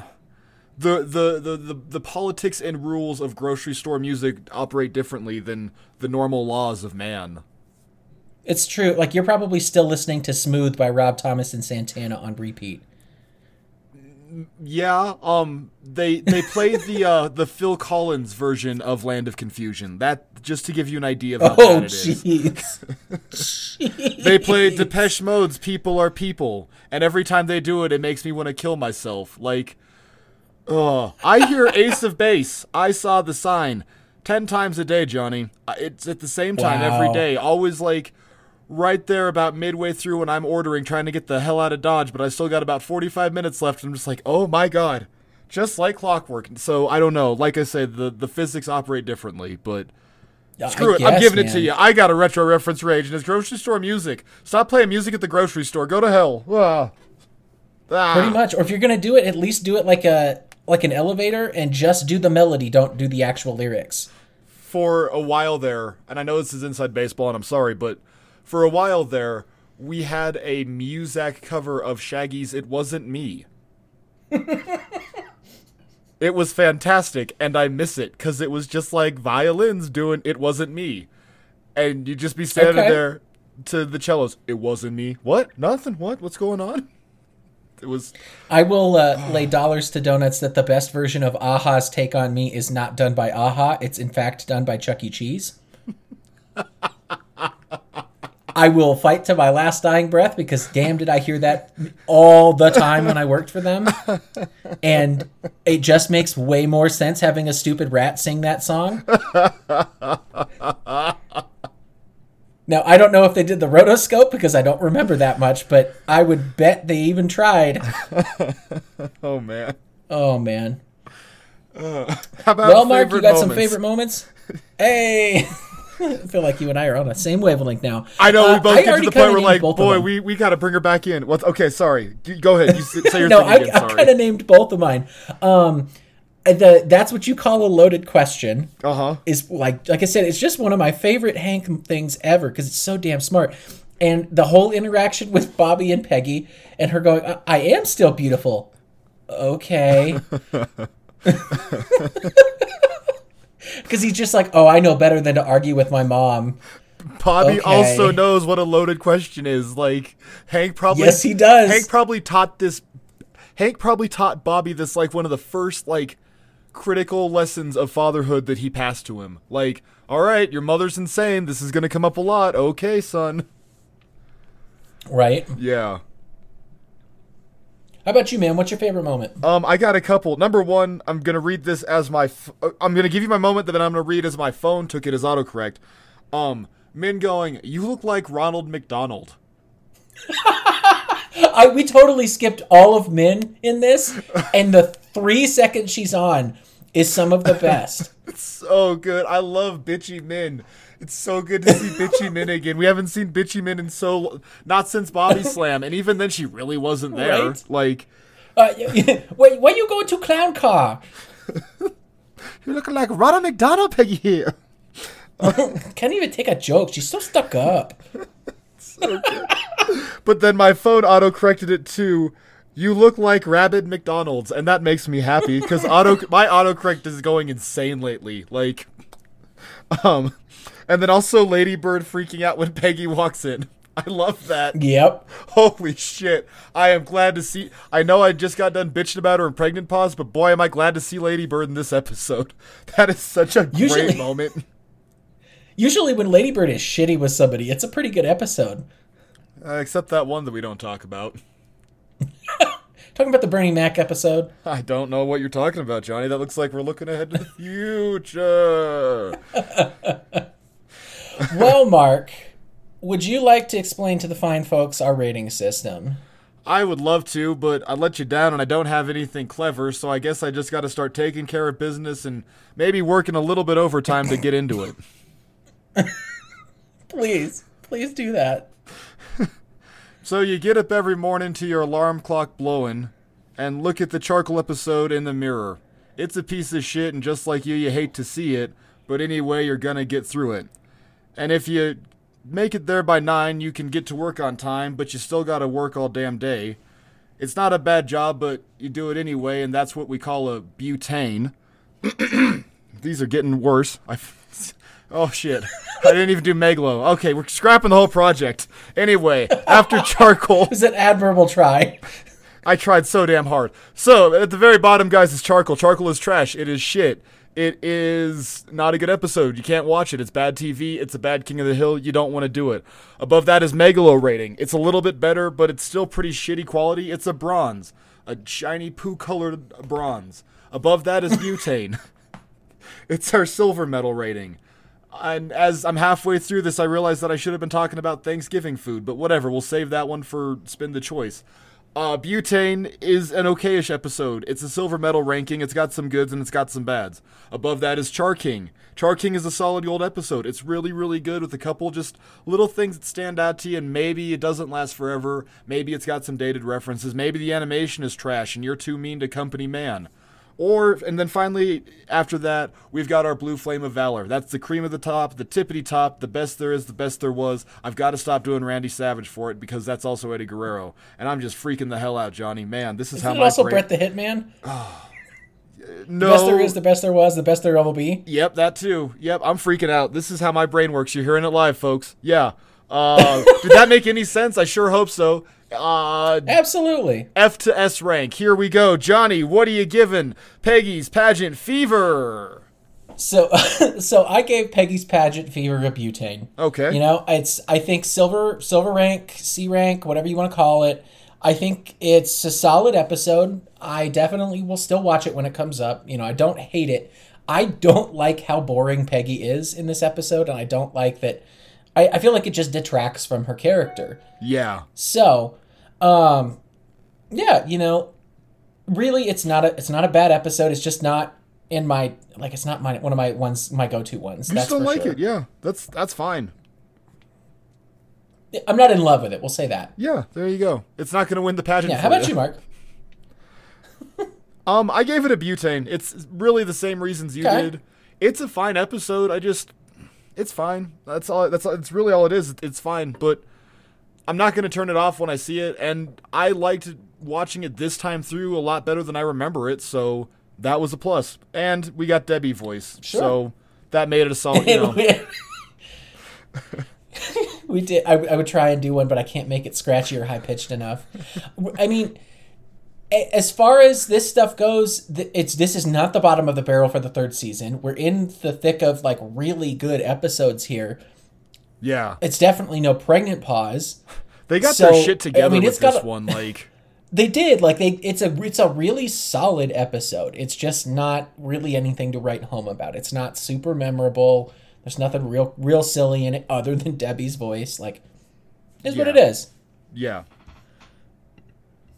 The, the, the, the, the politics and rules of grocery store music operate differently than the normal laws of man. It's true. Like you're probably still listening to Smooth by Rob Thomas and Santana on repeat. Yeah, um, they they played the uh, the Phil Collins version of Land of Confusion. That just to give you an idea of how Oh bad it is. jeez. They played Depeche Mode's "People Are People," and every time they do it, it makes me want to kill myself. Like, oh, I hear Ace of Base. I saw the sign ten times a day, Johnny. It's at the same time every Wow. day. Always like right there about midway through when I'm ordering, trying to get the hell out of Dodge, but I still got about 45 minutes left. And I'm just like, oh my god, just like clockwork. So I don't know. Like I said, the the physics operate differently, but. Screw I it. I'm guess, giving it to you. I got a retro reference rage, and it's grocery store music. Stop playing music at the grocery store. Go to hell. Ah. Ah. Pretty much. Or if you're gonna do it, at least do it like a like an elevator and just do the melody. Don't do the actual lyrics. For a while there, and I know this is inside baseball, and I'm sorry, but for a while there, we had a Muzak cover of Shaggy's "It Wasn't Me." it was fantastic, and I miss it because it was just like violins doing "It Wasn't Me," and you'd just be standing Okay. there to the cellos. It wasn't me. What? Nothing. What? What's going on? It was. I will uh, lay dollars to donuts that the best version of a-ha's Take on Me is not done by a-ha. It's in fact done by Chuck E. Cheese. I will fight to my last dying breath because damn did I hear that all the time when I worked for them. And it just makes way more sense having a stupid rat sing that song. Now, I don't know if they did the rotoscope because I don't remember that much, but I would bet they even tried. Oh man. Oh, man. Uh, how about Well, Mark, you got some favorite moments? Hey! I feel like you and I are on the same wavelength now. I know Uh, we both I get to the point where like, boy, we, we got to bring her back in. What? Okay, sorry. Go ahead. You say your no, thing I, again. I Sorry. kind of named both of mine. Um, the that's what you call a loaded question. Uh huh. Is like like I said, it's just one of my favorite Hank things ever because it's so damn smart. And the whole interaction with Bobby and Peggy, and her going, "I, I am still beautiful." Okay. Because he's just like, oh, I know better than to argue with my mom. Bobby Okay. also knows what a loaded question is. Like Hank probably. Yes, he does. Hank probably taught this. Hank probably taught Bobby this like one of the first like critical lessons of fatherhood that he passed to him. Like, all right, your mother's insane. This is gonna come up a lot. Okay, son. Right? Yeah. How about you, man? What's your favorite moment? Um, I got a couple. Number one, I'm gonna read this as my. F- uh, I'm gonna give you my moment, then I'm gonna read as my phone took it as autocorrect. Um, Min going, you look like Ronald McDonald. I we totally skipped all of Min in this, and the three seconds she's on is some of the best. It's so good. I love Bitchy Min. It's so good to see Bitchy Min again. We haven't seen Bitchy Min in so long, not since Bobby Slam, and even then she really wasn't there. Right. Like, Uh, where, where you going to clown car? you're looking like Ronald McDonald, Peggy here. Can't even take a joke. She's so stuck up. But then my phone auto corrected it to you look like Rabid McDonald's, and that makes me happy because auto my autocorrect is going insane lately. Like, um, and then also Ladybird freaking out when Peggy walks in. I love that. Yep. Holy shit! I am glad to see. I know I just got done bitching about her in pregnant pause, but boy, am I glad to see Ladybird in this episode. That is such a Usually- great moment. Usually when Ladybird is shitty with somebody, it's a pretty good episode. Uh, except that one that we don't talk about. Talking about the Bernie Mac episode. I don't know what you're talking about, Jonny. That looks like we're looking ahead to the future. Well, Mark, would you like to explain to the fine folks our rating system? I would love to, but I let you down and I don't have anything clever, so I guess I just got to start taking care of business and maybe working a little bit overtime to get into it. Please, please do that. So you get up every morning to your alarm clock blowing and look at the charcoal episode in the mirror. It's a piece of shit, and just like you, you hate to see it, but anyway, you're gonna get through it. And if you make it there by 9, you can get to work on time, but you still gotta work all damn day. It's not a bad job, but you do it anyway, and that's what we call a butane. These are getting worse. I. Oh shit. I didn't even do Meglo. Okay, we're scrapping the whole project. Anyway, after charcoal, It was an admirable try. I tried so damn hard. So, at the very bottom, guys, is charcoal. Charcoal is trash. It is shit. It is not a good episode. You can't watch it. It's bad TV. It's a bad King of the Hill. You don't want to do it. Above that is Megalo rating. It's a little bit better, but it's still pretty shitty quality. It's a bronze, a shiny poo colored bronze. Above that is butane. it's our silver medal rating. And as I'm halfway through this, I realize that I should have been talking about Thanksgiving food, but whatever. We'll save that one for spin the choice. Uh, Butane is an okayish episode. It's a silver medal ranking. It's got some goods and it's got some bads. Above that is Char King. Char King is a solid gold episode. It's really, really good with a couple just little things that stand out to you, and maybe it doesn't last forever. Maybe it's got some dated references. Maybe the animation is trash and you're too mean to Company Man. Or, and then finally, after that, we've got our Blue Flame of Valor. That's the cream of the top, the tippity top, the best there is, the best there was. I've got to stop doing Randy Savage for it because that's also Eddie Guerrero. And I'm just freaking the hell out, Jonny. Man, this is how Isn't it my also brain- Bret the Hitman? no. The best there is, the best there was, the best there will be. Yep, that too. Yep, I'm freaking out. This is how my brain works. You're hearing it live, folks. Yeah. Uh, did that make any sense? I sure hope so. Uh, Absolutely. F to S rank. Here we go. Jonny, what are you giving Peggy's Pageant Fever? So, so I gave Peggy's pageant fever a butane. Okay. You know, it's I think silver, silver rank, C rank, whatever you want to call it. I think it's a solid episode. I definitely will still watch it when it comes up. You know, I don't hate it. I don't like how boring Peggy is in this episode, and I don't like that. I, I feel like it just detracts from her character. Yeah. So, um, yeah, you know, really, it's not a it's not a bad episode. It's just not in my like it's not my one of my ones my go to ones. You That's still like sure. it, yeah. That's that's fine. I'm not in love with it. We'll say that. Yeah, there you go. It's not gonna win the pageant. Yeah. How about you, Mark? Um, I gave it a butane. It's really the same reasons you Okay. did. It's a fine episode. I just, it's fine. That's all. That's it's really all it is. It's fine, but I'm not gonna turn it off when I see it. And I liked watching it this time through a lot better than I remember it. So that was a plus. And we got Debbie voice, Sure. so that made it a solid. You know, we did. I, I would try and do one, but I can't make it scratchy or high pitched enough. I mean, as far as this stuff goes, it's this is not the bottom of the barrel for the third season. We're in the thick of like really good episodes here. yeah, It's definitely no pregnant pause. they got So, their shit together I mean, with it's got this a- one. Like, They did like they. It's a it's a really solid episode. It's just not really anything to write home about. It's not super memorable. There's nothing real real silly in it other than Debbie's voice. Like, is what it is. yeah,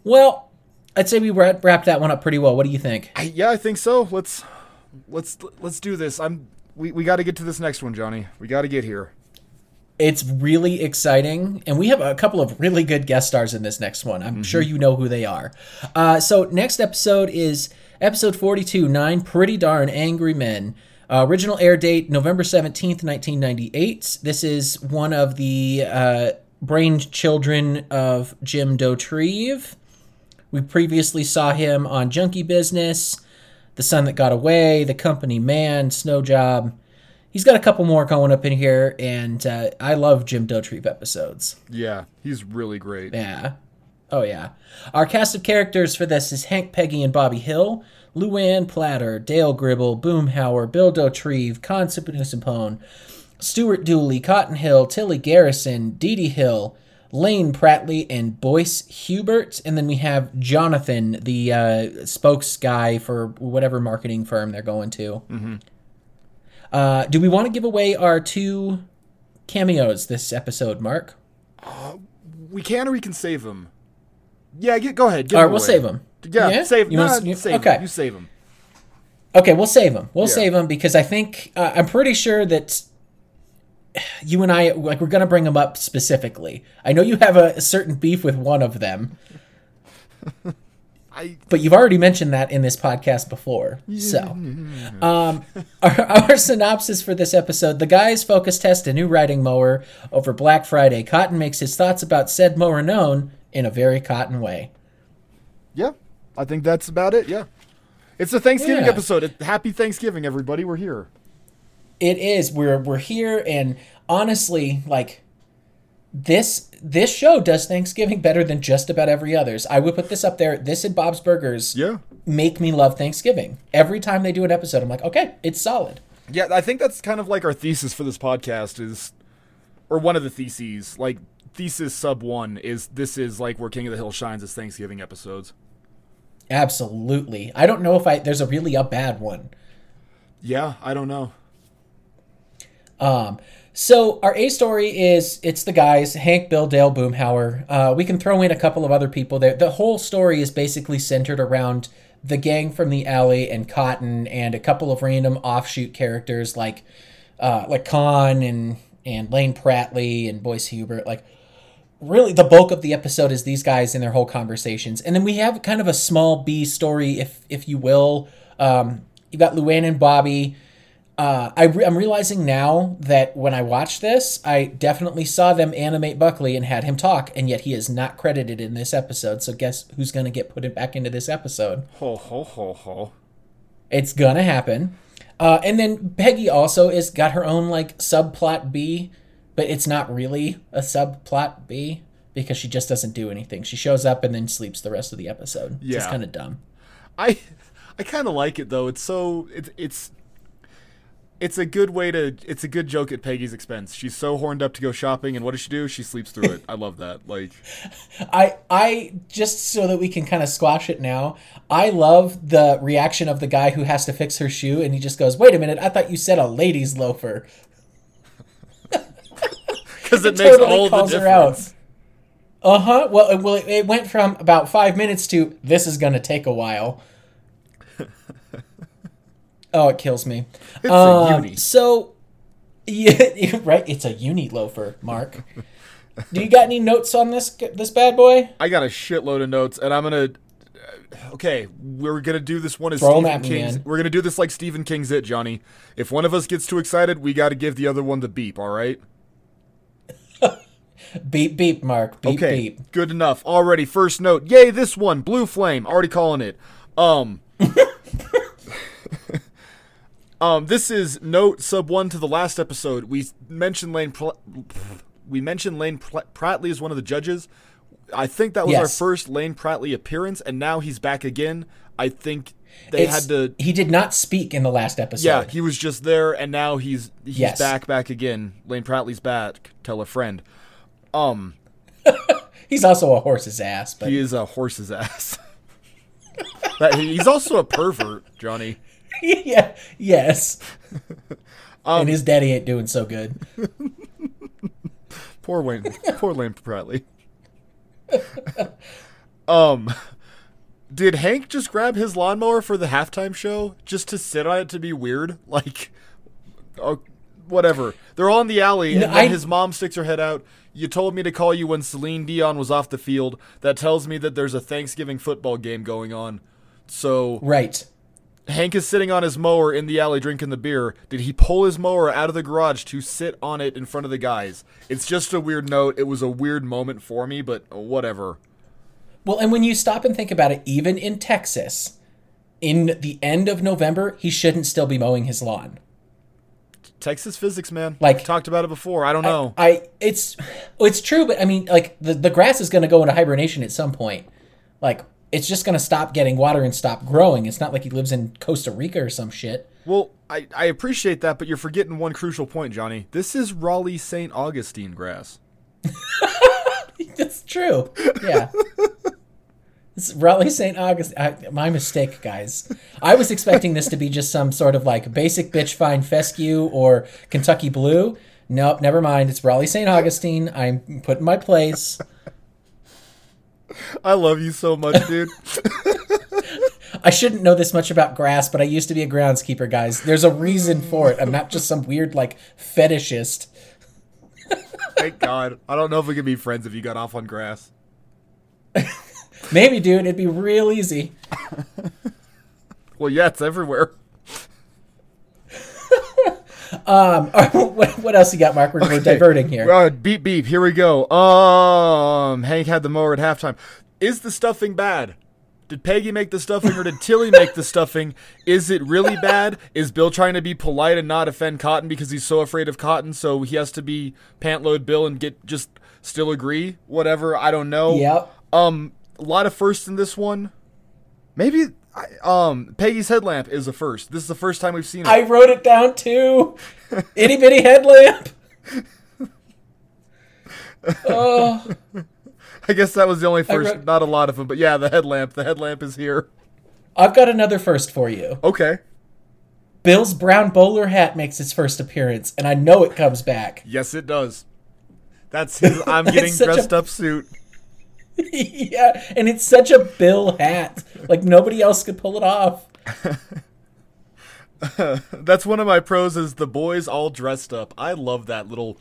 Well, I'd say we wra- wrapped that one up pretty well. What do you think? I, yeah, I think so. Let's let's let's do this. I'm we, we got to get to this next one, Jonny. We got to get here. It's really exciting, and we have a couple of really good guest stars in this next one. I'm sure you know who they are. Uh, so, next episode is episode 42 Nine Pretty Darn Angry Men. Uh, original air date November 17th, 1998. This is one of the uh, brainchildren of Jim Dauterive. We previously saw him on Junkie Business, The Son That Got Away, The Company Man, Snow Job. He's got a couple more going up in here, and uh, I love Jim Dauterive episodes. Yeah, he's really great. Yeah. Oh, yeah. Our cast of characters for this is Hank Peggy and Bobby Hill, Luanne Platter, Dale Gribble, Boomhauer, Bill Dauterive, Kahn Souphanousinphone, Stuart Dooley, Cotton Hill, Tilly Garrison, Didi Hill, Lane Pratley and Boyce Hubert. And then we have Jonathan, the uh, spokes guy for whatever marketing firm they're going to. Mm-hmm. Uh, do we want to give away our two cameos this episode, Mark? We can or we can save them. Yeah, get, go ahead. Give All right, we'll away. save them. Yeah, Yeah? save. You nah, you- save okay. him. You save them. Okay, we'll save them. We'll Yeah. save them because I think uh, I'm pretty sure that you and I like we're gonna bring them up specifically. I know you have a, certain beef with one of them, I but you've already mentioned that in this podcast before. So, um, our, our synopsis for this episode: the guys focus test a new riding mower over Black Friday. Cotton makes his thoughts about said mower known in a very Cotton way. yeah, I think that's about it. Yeah, it's a Thanksgiving Yeah. episode. Happy Thanksgiving, everybody. We're here. It is we're we're here and honestly like this this show does thanksgiving better than just about every others i would put this up there this and bob's burgers Yeah, make me love thanksgiving every time they do an episode i'm like okay it's solid yeah. I think that's kind of like our thesis for this podcast is, or one of the theses. Like thesis sub one is this is like where King of the Hill shines as Thanksgiving episodes. absolutely i don't know if i there's a really a bad one Yeah, I don't know. Um, so our A story is it's the guys Hank, Bill, Dale, Boomhauer. Uh, we can throw in a couple of other people there. The whole story is basically centered around the gang from the alley and Cotton and a couple of random offshoot characters like uh, like Kahn and and Lane Pratley and Boyce Hubert. Like really, the bulk of the episode is these guys and their whole conversations, and then we have kind of a small B story, if if you will. Um, you got Luanne and Bobby uh, I re- I'm realizing now that when I watched this, I definitely saw them animate Buckley and had him talk, and yet he is not credited in this episode. So guess who's going to get put it back into this episode? Ho ho ho ho. It's gonna happen. Uh, and then Peggy also is got her own like subplot B, but it's not really a subplot B because she just doesn't do anything. She shows up and then sleeps the rest of the episode. It's Yeah. kind of dumb. I I kind of like it though. It's so it's it's it's a good way to it's a good joke at Peggy's expense. She's so horned up to go shopping and what does she do? She sleeps through it. I love that. Like I I just so that we can kind of squash it now. I love the reaction of the guy who has to fix her shoe and he just goes, "Wait a minute, I thought you said a lady's loafer." cuz it, makes all the difference. Uh huh. Well, it, well, it went from about five minutes to this is going to take a while. Oh, it kills me. It's Um, a uni. So, yeah, right. It's a uni loafer, Mark. Do you got any notes on this this bad boy? I got a shitload of notes, and I'm gonna. Okay, we're gonna do this one as Throw Stephen King's. man. We're gonna do this like Stephen King's It, Jonny. If one of us gets too excited, we got to give the other one the beep. All right. Beep beep, Mark. Beep Okay. beep. Good enough. Already, first note. Yay, this one. Blue Flame. Already calling it. Um. um. This is note sub one to the last episode. We mentioned Lane. Pl- we mentioned Lane Pl- Pratley as one of the judges. I think that was our first Lane Pratley appearance, and now he's back again. I think they It's- had to. He did not speak in the last episode. Yeah, he was just there, and now he's he's Yes. back, back again. Lane Pratley's back. Tell a friend. Um. He's also a horse's ass, but He is a horse's ass. He's also a pervert, Jonny. yeah, yes. Um, and his daddy ain't doing so good. Poor Wayne. Poor Lane Pratley. um, did Hank just grab his lawnmower for the halftime show just to sit on it to be weird? Like, oh, whatever. They're all in the alley, No, and then I- his mom sticks her head out. You told me to call you when Celine Dion was off the field. That tells me that there's a Thanksgiving football game going on. So Right. Hank is sitting on his mower in the alley drinking the beer. Did he pull his mower out of the garage to sit on it in front of the guys? It's just a weird note. It was a weird moment for me, but whatever. Well, and when you stop and think about it, even in Texas, in the end of November, he shouldn't still be mowing his lawn. Texas physics, man. Like- We've talked about it before. I don't know. I it's it's true, but I mean, like the the grass is going to go into hibernation at some point. Like it's just going to stop getting water and stop growing. It's not like he lives in Costa Rica or some shit. well, I, I appreciate that, but you're forgetting one crucial point, Jonny. This is Raleigh St. Augustine grass. That's true. Yeah. It's Raleigh St. August. I, my mistake, guys. I was expecting this to be just some sort of like basic bitch fine fescue or Kentucky Blue. Nope, never mind. It's Raleigh St. Augustine. I'm put in my place. I love you so much, dude. I shouldn't know this much about grass, but I used to be a groundskeeper, guys. There's a reason for it. I'm not just some weird like fetishist. Thank God. I don't know if we could be friends if you got off on grass. Maybe, dude, it'd be real easy. Well, yeah, it's everywhere. Um, what, what else you got, Mark? We're, we're diverting here. Uh, beep beep. Here we go. Um, Hank had the mower at halftime. Is the stuffing bad? Did Peggy make the stuffing or did Tilly make the stuffing? Is it really bad? Is Bill trying to be polite and not offend Cotton because he's so afraid of Cotton, so he has to be pant load Bill and get just still agree? Whatever. I don't know. Yep. Um, a lot of firsts in this one. Maybe. I, um, Peggy's headlamp is a first. This is the first time we've seen it. I wrote it down too. Itty bitty headlamp. oh, I guess that was the only first. wrote- Not a lot of them, but yeah, the headlamp. The headlamp is here. I've got another first for you. Okay. Bill's brown bowler hat makes its first appearance, and I know it comes back. Yes, it does. That's his I'm getting such a- dressed up suit. yeah, and it's such a Bill hat. Like nobody else could pull it off. That's one of my pros is the boys all dressed up. I love that little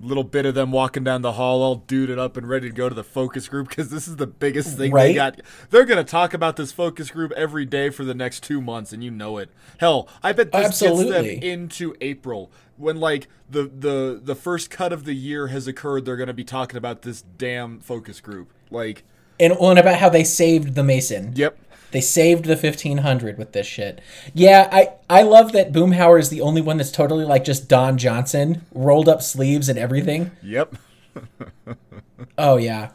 little bit of them walking down the hall all duded up and ready to go to the focus group because this is the biggest thing they got. They're going to talk about this focus group every day for the next 2 months and you know it. Hell, I bet this gets them into April when like the the the first cut of the year has occurred they're going to be talking about this damn focus group. Like, And one about how they saved the Mason. yep. They saved the 1500 with this shit. Yeah, I I love that Boomhauer is the only one that's totally like just Don Johnson, rolled up sleeves and everything. Yep. Oh yeah.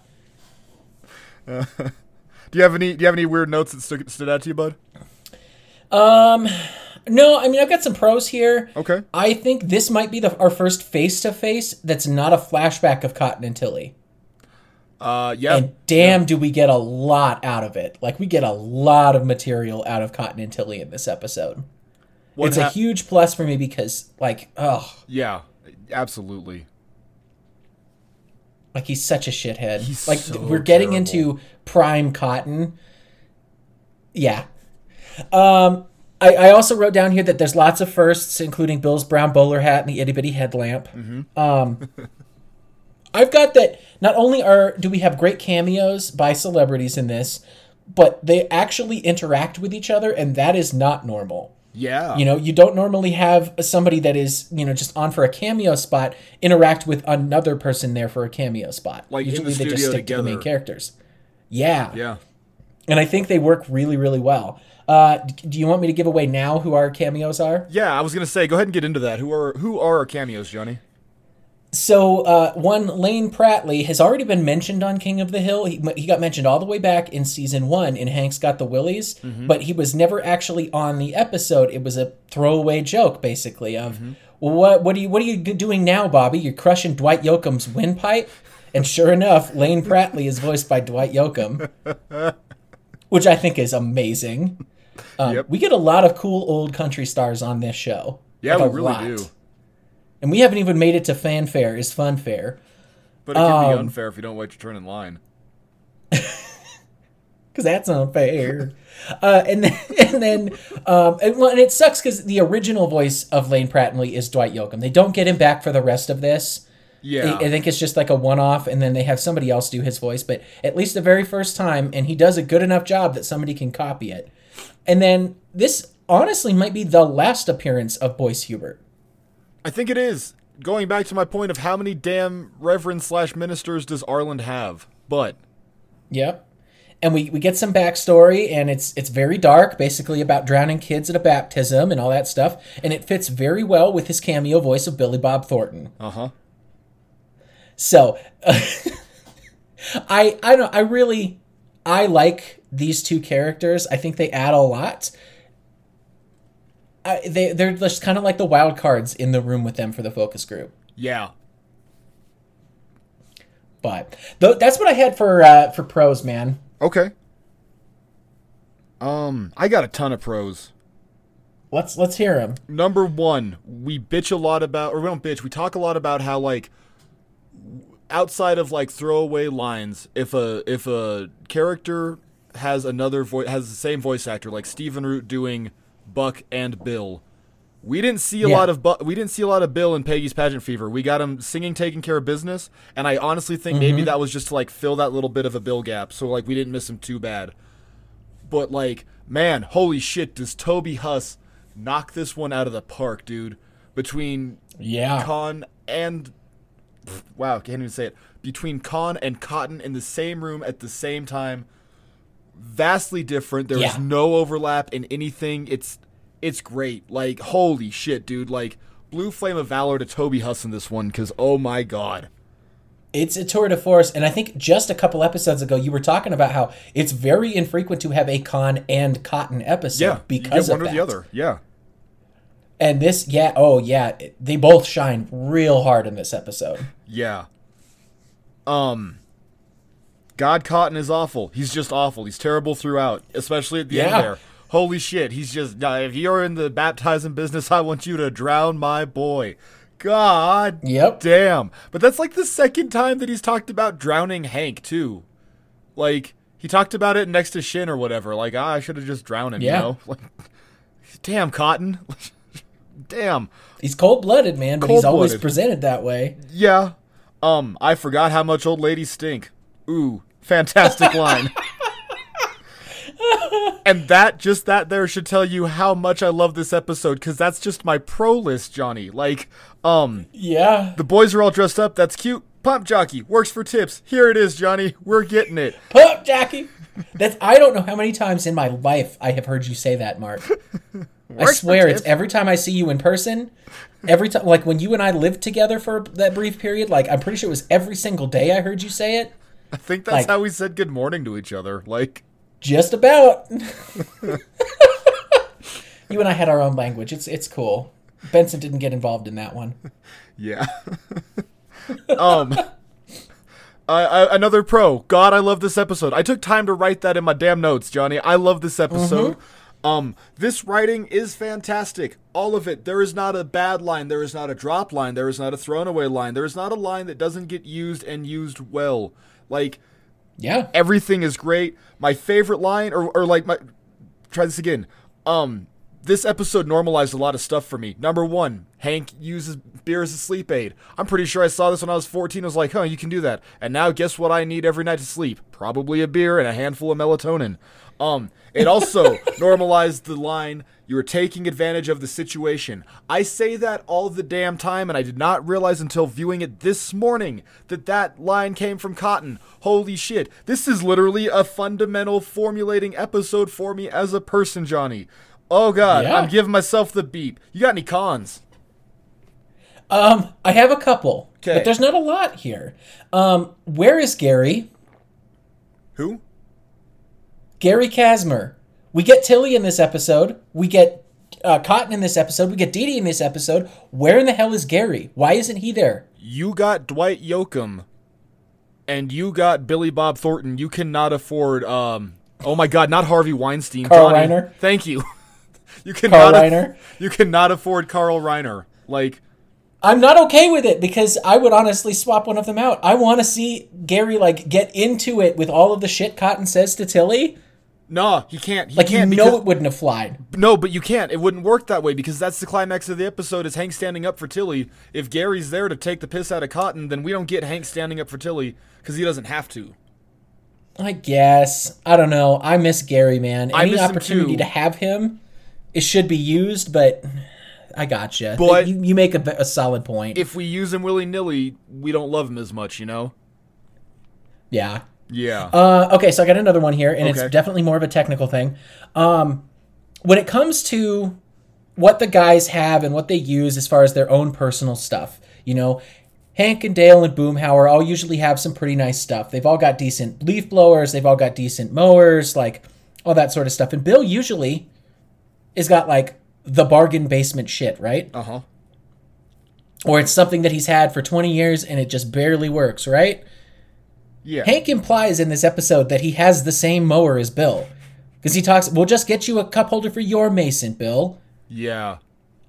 Do you have any do you have any weird notes that stood, stood out to you, bud? Um No, I mean I've got some pros here. Okay. I think this might be the, our first face to face that's not a flashback of Cotton and Tilly. Uh, yeah. And damn, do we get a lot out of it? Like we get a lot of material out of Cotton and Tilly in this episode. What it's a huge plus for me because, like, oh, Yeah, absolutely. like he's such a shithead. He's like so we're getting terrible. into prime Cotton. Yeah. Um, I, I also wrote down here that there's lots of firsts, including Bill's brown bowler hat and the itty bitty headlamp. Mm-hmm. Um, I've got that. Not only are do we have great cameos by celebrities in this, but they actually interact with each other, and that is not normal. Yeah. You know, you don't normally have somebody that is, you know, just on for a cameo spot interact with another person there for a cameo spot. Like in the Usually they just stick to the main characters. Yeah. yeah. And I think they work really, really well. Uh, do you want me to give away now who our cameos are? Yeah, I was gonna say, go ahead and get into that. Who are who are our cameos, Jonny? So, uh, one, Lane Pratley has already been mentioned on King of the Hill. He, he got mentioned all the way back in season one in Hank's Got the Willies, but he was never actually on the episode. It was a throwaway joke, basically, of, well, what, what, are you, what are you doing now, Bobby? You're crushing Dwight Yoakam's windpipe? And sure enough, Lane Pratley is voiced by Dwight Yoakam, which I think is amazing. Um, Yep. We get a lot of cool old country stars on this show. Yeah, Like, we really lot. do. And we haven't even made it to fanfare is funfair. But it can be Um, unfair if you don't wait your turn in line. because that's unfair. uh, and then, and then, um, and, well, and it sucks because the original voice of Lane Pratley is Dwight Yoakam. They don't get him back for the rest of this. Yeah. I, I think it's just like a one-off, and then they have somebody else do his voice. But at least the very first time, and he does a good enough job that somebody can copy it. And then this honestly might be the last appearance of Boyce Hubert. I think it is. Going back to my point of how many damn reverends slash ministers does Arlen have? But Yep. And we, we get some backstory, and it's it's very dark, basically about drowning kids at a baptism and all that stuff. And it fits very well with his cameo voice of Billy Bob Thornton. uh huh. So, I I don't I really I like these two characters. I think they add a lot. I, they they're just kind of like the wild cards in the room with them for the focus group. Yeah. But th- that's what I had for uh, for pros, man. Okay. Um, I got a ton of pros. Let's let's hear them. Number one, we bitch a lot about, or we don't bitch. We talk a lot about how like outside of like throwaway lines, if a if a character has another voice has the same voice actor, like Stephen Root doing Buck and Bill. We didn't see a Yeah. lot of Bu- we didn't see a lot of Bill in Peggy's Pageant Fever. We got him singing, taking care of business, and I honestly think maybe mm-hmm. that was just to like fill that little bit of a Bill gap, so like we didn't miss him too bad. But like, man, holy shit, does Toby Huss knock this one out of the park, dude? Between Yeah. Kahn and pff, wow, can't even say it. Between Kahn and Cotton in the same room at the same time, vastly different. There is Yeah. no overlap in anything. It's it's great. Like holy shit, dude. Like Blue Flame of Valor to Toby Huss in this one, because oh my god. It's a tour de force, and I think just a couple episodes ago you were talking about how it's very infrequent to have a con and cotton episode Yeah, because one of or that. the other. Yeah. And this, yeah, oh yeah, they both shine real hard in this episode. Yeah. Um God Cotton is awful. He's just awful. He's terrible throughout, especially at the Yeah. end there. Holy shit, he's just if you're in the baptizing business, I want you to drown my boy. God Yep. damn. But that's like the second time that he's talked about drowning Hank too. Like he talked about it next to Shin or whatever. Like, ah, I should have just drowned him, Yeah. you know? Like damn, Cotton. damn. He's cold blooded, man, but he's always presented that way. Yeah. Um, I forgot how much old ladies stink. Ooh, fantastic line. and that just that there should tell you how much I love this episode cuz that's just my pro list, Jonny. Like, um, Yeah. the boys are all dressed up. That's cute. Pump jockey works for tips. Here it is, Jonny. We're getting it. Pup jockey. That's I don't know how many times in my life I have heard you say that, Mark. I swear it's every time I see you in person. Every time, like when you and I lived together for that brief period, like I'm pretty sure it was every single day I heard you say it. I think that's like- how we said good morning to each other. Like, Just about. You and I had our own language. It's it's cool. Benson didn't get involved in that one. Yeah. um. I, I, another pro. God, I love this episode. I took time to write that in my damn notes, Jonny. I love this episode. Um, this writing is fantastic. All of it. There is not a bad line. There is not a drop line. There is not a thrown away line. There is not a line that doesn't get used and used well. Like Yeah. everything is great. My favorite line, or, or like my, try this again. Um, this episode normalized a lot of stuff for me. Number one, Hank uses beer as a sleep aid. I'm pretty sure I saw this when I was 14. I was like, huh, you can do that. And now guess what I need every night to sleep? Probably a beer and a handful of melatonin. Um, it also normalized the line, you're taking advantage of the situation. I say that all the damn time, and I did not realize until viewing it this morning that that line came from Cotton. Holy shit. This is literally a fundamental formulating episode for me as a person, Jonny. Oh god, Yeah. I'm giving myself the beep. You got any cons? Um, I have a couple, but there's not a lot here. Um, where is Gary? Who? Gary Kasner. We get Tilly in this episode. We get uh, Cotton in this episode. We get Didi in this episode. Where in the hell is Gary? Why isn't he there? You got Dwight Yoakam and you got Billy Bob Thornton. You cannot afford um oh my god, not Harvey Weinstein. Carl Jonny, Reiner? Thank you. you cannot aff- Reiner? you cannot afford Carl Reiner. Like I'm not okay with it because I would honestly swap one of them out. I want to see Gary like get into it with all of the shit Cotton says to Tilly. Nah, he can't. He Like you can't know because- it wouldn't have flied. No, but you can't. It wouldn't work that way because that's the climax of the episode is Hank standing up for Tilly. If Gary's there to take the piss out of Cotton, then we don't get Hank standing up for Tilly because he doesn't have to. I guess I don't know. I miss Gary, man. I Any opportunity to have him, it should be used. But I gotcha. But- you, you make a, a solid point. If we use him willy nilly, we don't love him as much, you know? yeah. Yeah. Uh, okay, so I got another one here, and Okay. it's definitely more of a technical thing. Um, when it comes to what the guys have and what they use as far as their own personal stuff, you know, Hank and Dale and Boomhauer all usually have some pretty nice stuff. They've all got decent leaf blowers, they've all got decent mowers, like all that sort of stuff. And Bill usually has got like the bargain basement shit, right? Uh huh. Or it's something that he's had for 20 years and it just barely works, right? Yeah. Hank implies in this episode that he has the same mower as Bill. Because he talks, we'll just get you a cup holder for your Mason, Bill. Yeah.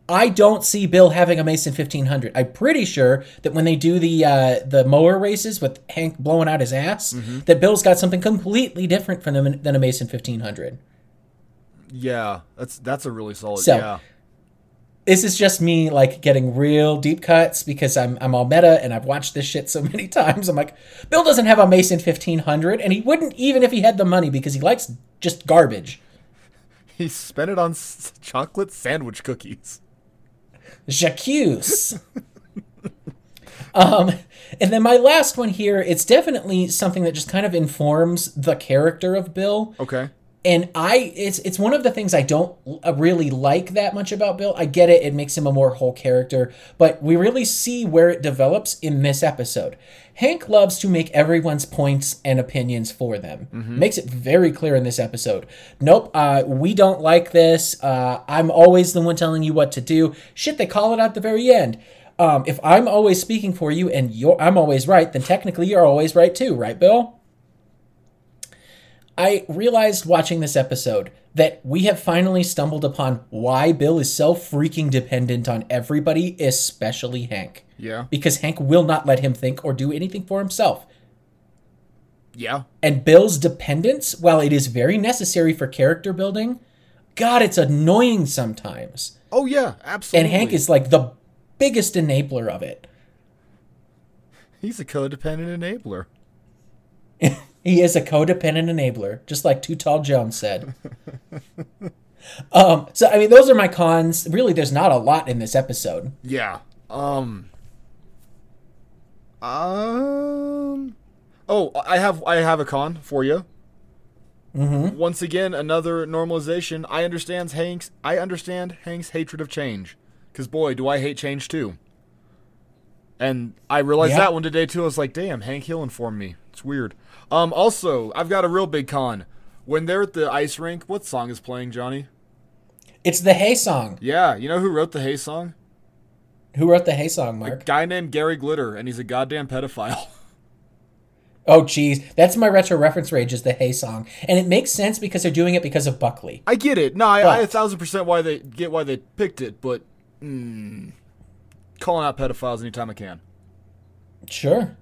I don't see Bill having a Mason 1500. I'm pretty sure that when they do the uh, the mower races with Hank blowing out his ass, that Bill's got something completely different from them than a Mason 1500. Yeah. That's that's a really solid. So- yeah. This is just me like getting real deep cuts because I'm I'm all meta and I've watched this shit so many times. I'm like, Bill doesn't have a Mason 1500, and he wouldn't even if he had the money because he likes just garbage. He spent it on s- chocolate sandwich cookies. J'accuse. um, and then my last one here, it's definitely something that just kind of informs the character of Bill. Okay. And I, it's it's one of the things I don't really like that much about Bill. I get it; it makes him a more whole character, but we really see where it develops in this episode. Hank loves to make everyone's points and opinions for them. Makes it very clear in this episode. Nope, uh, we don't like this. Uh, I'm always the one telling you what to do. Shit, they call it at the very end. Um, if I'm always speaking for you and you're I'm always right, then technically you're always right too, right, Bill? I realized watching this episode that we have finally stumbled upon why Bill is so freaking dependent on everybody, especially Hank. Yeah. Because Hank will not let him think or do anything for himself. Yeah. And Bill's dependence, while it is very necessary for character building, God, it's annoying sometimes. Oh yeah. Absolutely. And Hank is like the biggest enabler of it. He's a codependent enabler. He is a codependent enabler, just like Too Tall Jones said. um, so I mean, those are my cons. Really, there's not a lot in this episode. Yeah. Um. Um. Oh, I have I have a con for you. Mm-hmm. Once again, another normalization. I understand Hank's. I understand Hank's hatred of change, because boy, do I hate change too. And I realized Yeah. that one today too. I was like, damn, Hank Hill informed me. It's weird. Um. Also, I've got a real big con. When they're at the ice rink, what song is playing, Jonny? It's the Hey song. Yeah, you know who wrote the Hey song? Who wrote the Hey song, Mark? A guy named Gary Glitter, and he's a goddamn pedophile. Oh, geez, that's my retro reference rage is the Hey song, and it makes sense because they're doing it because of Buckley. I get it. No, I, I a thousand percent why they get why they picked it, but mm, calling out pedophiles anytime I can. Sure.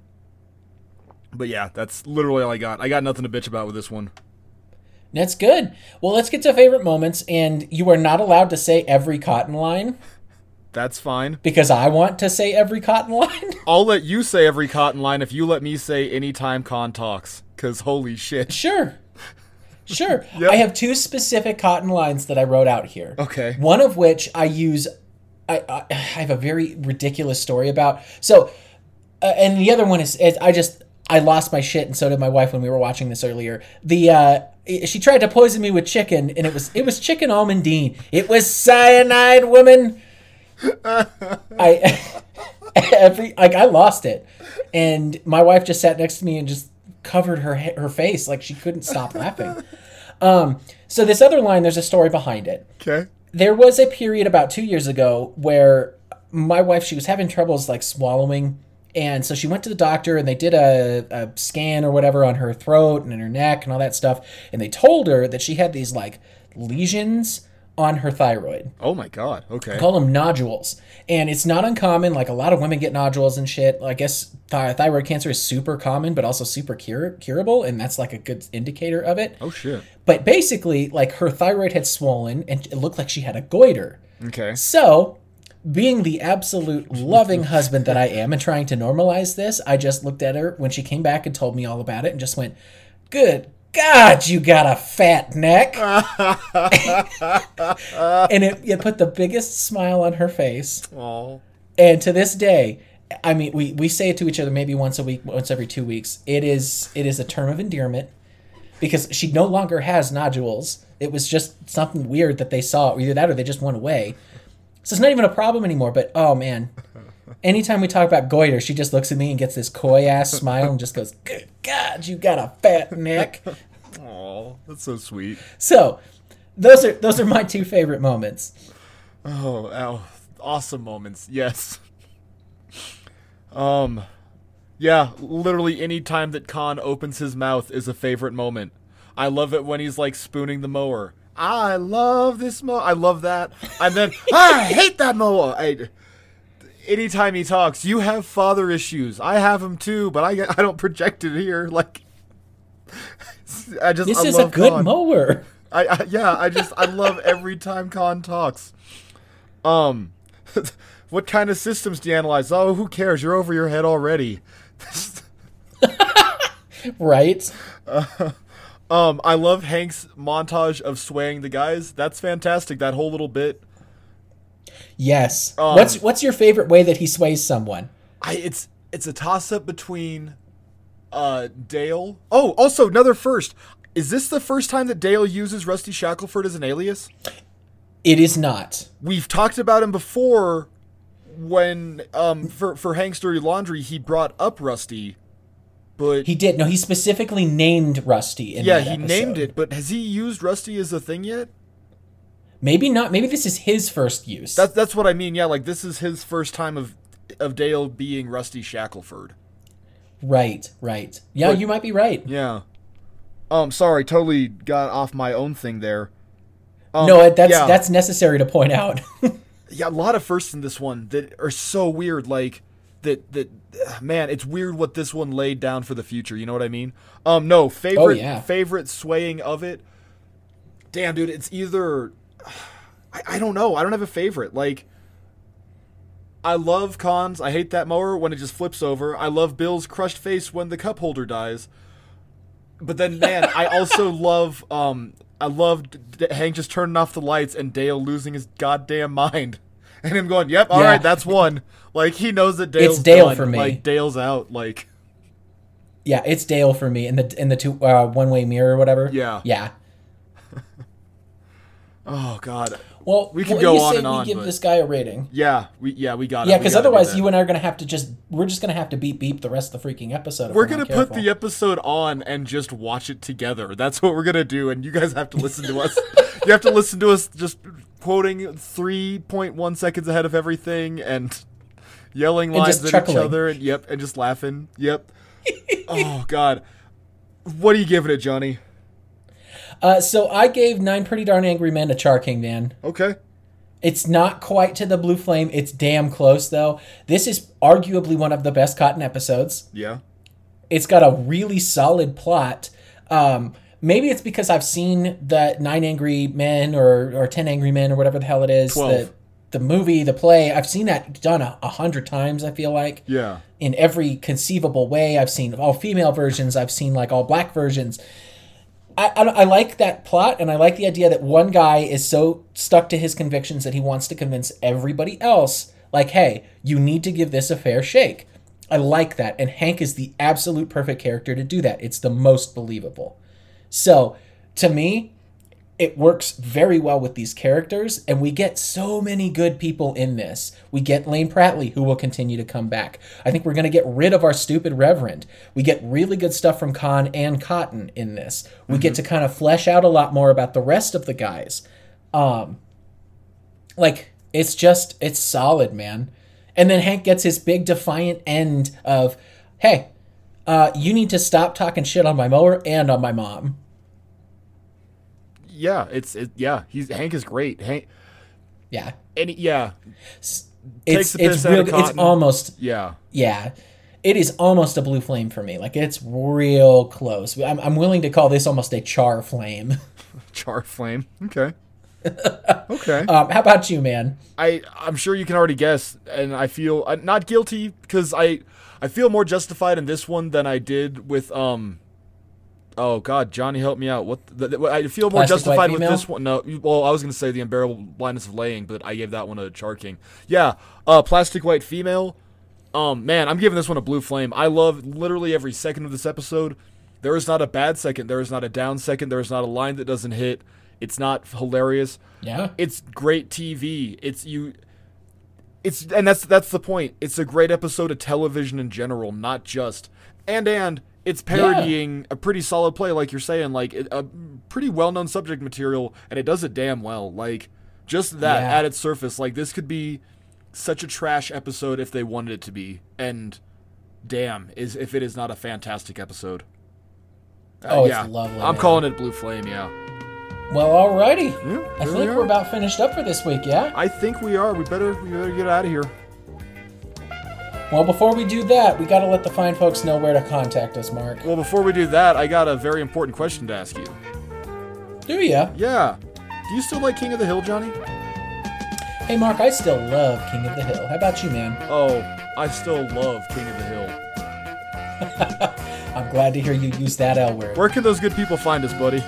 But yeah, that's literally all I got. I got nothing to bitch about with this one. That's good. Well, let's get to favorite moments, and you are not allowed to say every cotton line That's fine. because I want to say every cotton line. I'll let you say every cotton line if you let me say anytime con talks. Cause holy shit. sure. Sure. Yep. I have two specific cotton lines that I wrote out here. Okay. One of which I use. I, I, I have a very ridiculous story about. So, uh, and the other one is, is I just I lost my shit, and so did my wife when we were watching this earlier. The uh, she tried to poison me with chicken, and it was it was chicken almondine. It was cyanide, woman. I every like I lost it, and my wife just sat next to me and just covered her her face like she couldn't stop laughing. Um, so this other line, there's a story behind it Okay. there was a period about two years ago where my wife she was having troubles like swallowing and so she went to the doctor and they did a, a scan or whatever on her throat and in her neck and all that stuff and they told her that she had these like lesions on her thyroid Oh my god. Okay. call them nodules and it's not uncommon like a lot of women get nodules and shit i guess thi- thyroid cancer is super common but also super cure- curable and that's like a good indicator of it Oh shit. but basically like her thyroid had swollen and it looked like she had a goiter Okay. so, being the absolute loving husband that I am and trying to normalize this, I just looked at her when she came back and told me all about it and just went, Good God, you got a fat neck. and it, it put the biggest smile on her face. Oh. And to this day, I mean, we, we say it to each other maybe once a week, once every two weeks. It is it is a term of endearment because she no longer has nodules. It was just something weird that they saw, either that or they just went away. So it's not even a problem anymore. But oh man, anytime we talk about goiter, she just looks at me and gets this coy ass smile and just goes, "Good God, you got a fat neck." Oh, that's so sweet. So those are those are my two favorite moments. Oh, ow. awesome moments. Yes. Um, yeah, literally any time that Kahn opens his mouth is a favorite moment. I love it when he's like spooning the mower. I love this mower. I love that. And then "Ah, I hate that mower. I, anytime he talks, you have father issues. I have them too, but I I don't project it here. Like, I just This I is a love good Kahn. mower. I, I yeah, I just I love every time Kahn talks. Um, what kind of systems do you analyze? Oh, who cares? You're over your head already. Right? Um, I love Hank's montage of swaying the guys. That's fantastic. That whole little bit. Yes. Um, what's what's your favorite way that he sways someone? I it's it's a toss up between uh Dale. Oh, also another first. Is this the first time that Dale uses Rusty Shackelford as an alias? It is not. We've talked about him before when um for for Hank's Dirty Laundry he brought up Rusty, but He did. No, he specifically named Rusty in yeah, he episode. named it, but has he used Rusty as a thing yet? Maybe not. Maybe this is his first use. That's that's what I mean. Yeah, like this is his first time of of Dale being Rusty Shackelford. right, right. Yeah, But- you might be right. Yeah. Um, sorry, totally got off my own thing there. Um, no, that's yeah. that's necessary to point out. yeah, a lot of firsts in this one that are so weird. Like that that man, it's weird what this one laid down for the future. You know what I mean? Um, no favorite Oh, yeah. favorite swaying of it. Damn, dude, it's either I, I don't know. I don't have a favorite. Like I love cons. I hate that mower when it just flips over. I love Bill's crushed face when the cup holder dies. But then, man, I also love um I loved Hank just turning off the lights and Dale losing his goddamn mind, and him going, "Yep, all right, Yeah. that's one." Like he knows that Dale's it's Dale done. for me. Like Dale's out. Like yeah, it's Dale for me in the in the two uh, one way mirror or whatever. Yeah. yeah. oh god, Well, We can what go on and we on, give but- this guy a rating? yeah, we yeah we got it. Yeah, because otherwise you and I are gonna have to just we're just gonna have to beep beep the rest of the freaking episode. We're gonna put the episode on and just watch it together. That's what we're gonna do, and you guys have to listen to us. you have to listen to us just quoting 3.1 seconds ahead of everything and yelling And lines at chuckling. each other and yep and just laughing yep oh god what are you giving it johnny Uh, so I gave Nine Pretty Darn Angry Men to Char King Man. okay It's not quite to the Blue Flame. It's damn close though. This is arguably one of the best Cotton episodes. yeah It's got a really solid plot. Um, maybe it's because I've seen that Nine Angry Men or or Ten Angry Men or whatever the hell it is. Twelve. The, the movie, the play. I've seen that done a, a hundred times. I feel like yeah in every conceivable way. I've seen all female versions. I've seen like all black versions. I, I, I like that plot, and I like the idea that one guy is so stuck to his convictions that he wants to convince everybody else, like, hey, you need to give this a fair shake. I like that, and Hank is the absolute perfect character to do that. It's the most believable. So, to me, it works very well with these characters, and we get so many good people in this. We get Lane Pratley, who will continue to come back. I think we're going to get rid of our stupid Reverend. We get really good stuff from Kahn and Cotton in this. We get to kind of flesh out a lot more about the rest of the guys. Um, like it's just it's solid, man. And then Hank gets his big defiant end of, "Hey, uh, you need to stop talking shit on my mower and on my mom." yeah it's it yeah he's hank is great hank Yeah, and yeah it's it's real. It's almost yeah yeah. It is almost a blue flame for me. Like it's real close. I'm, I'm willing to call this almost a char flame. char flame okay okay Um, how about you, man? I I'm sure you can already guess, and I feel uh, not guilty because I I feel more justified in this one than I did with um. Oh God, Jonny, help me out. What the, the- I feel more Plastic justified with this one. No, well, I was gonna say the unbearable blindness of laying, but I gave that one a Char King. Yeah, uh, plastic white female. Um, man, I'm giving this one a blue flame. I love literally every second of this episode. There is not a bad second. There is not a down second. There is not a line that doesn't hit. It's not hilarious Yeah, it's great TV. It's you it's and that's that's the point. It's a great episode of television in general, not just and and it's parodying a pretty solid play like you're saying like it- a pretty well-known subject material and it does it damn well. Like just that Yeah. at its surface like this could be such a trash episode if they wanted it to be and damn is if it is not a fantastic episode. Uh, Oh, it's lovely, I'm man. calling it Blue Flame, yeah. Well, alrighty. Yeah, I think we we're are. about finished up for this week. Yeah. I think we are. We better we better get out of here. Well, before we do that, we got to let the fine folks know where to contact us, Mark. Well, before we do that, I got a very important question to ask you. Do ya? Yeah. Do you still like King of the Hill, Jonny? Hey, Mark, I still love King of the Hill. How about you, man? Oh, I still love King of the Hill. I'm glad to hear you use that L word. Where can those good people find us, buddy?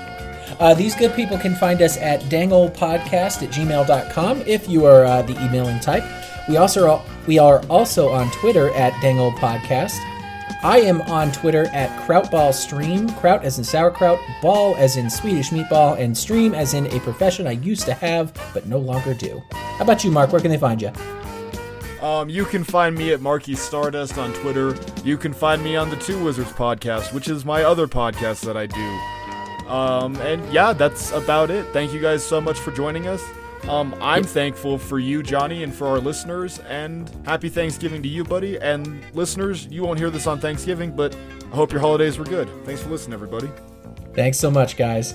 Uh, these good people can find us at dangolepodcast at gmail.com if you are uh, the emailing type. We also we are also on Twitter at dangolepodcast. I am on Twitter at krautballstream, kraut as in sauerkraut, ball as in Swedish meatball, and stream as in a profession I used to have but no longer do. How about you, Mark? Where can they find you? Um, you can find me at Marky Stardust on Twitter. You can find me on the Two Wizards podcast, which is my other podcast that I do. Um, and yeah, that's about it. Thank you guys so much for joining us. Um, I'm thankful for you, Jonny, and for our listeners. And happy Thanksgiving to you, buddy. And listeners, you won't hear this on Thanksgiving, but I hope your holidays were good. Thanks for listening, everybody. Thanks so much, guys.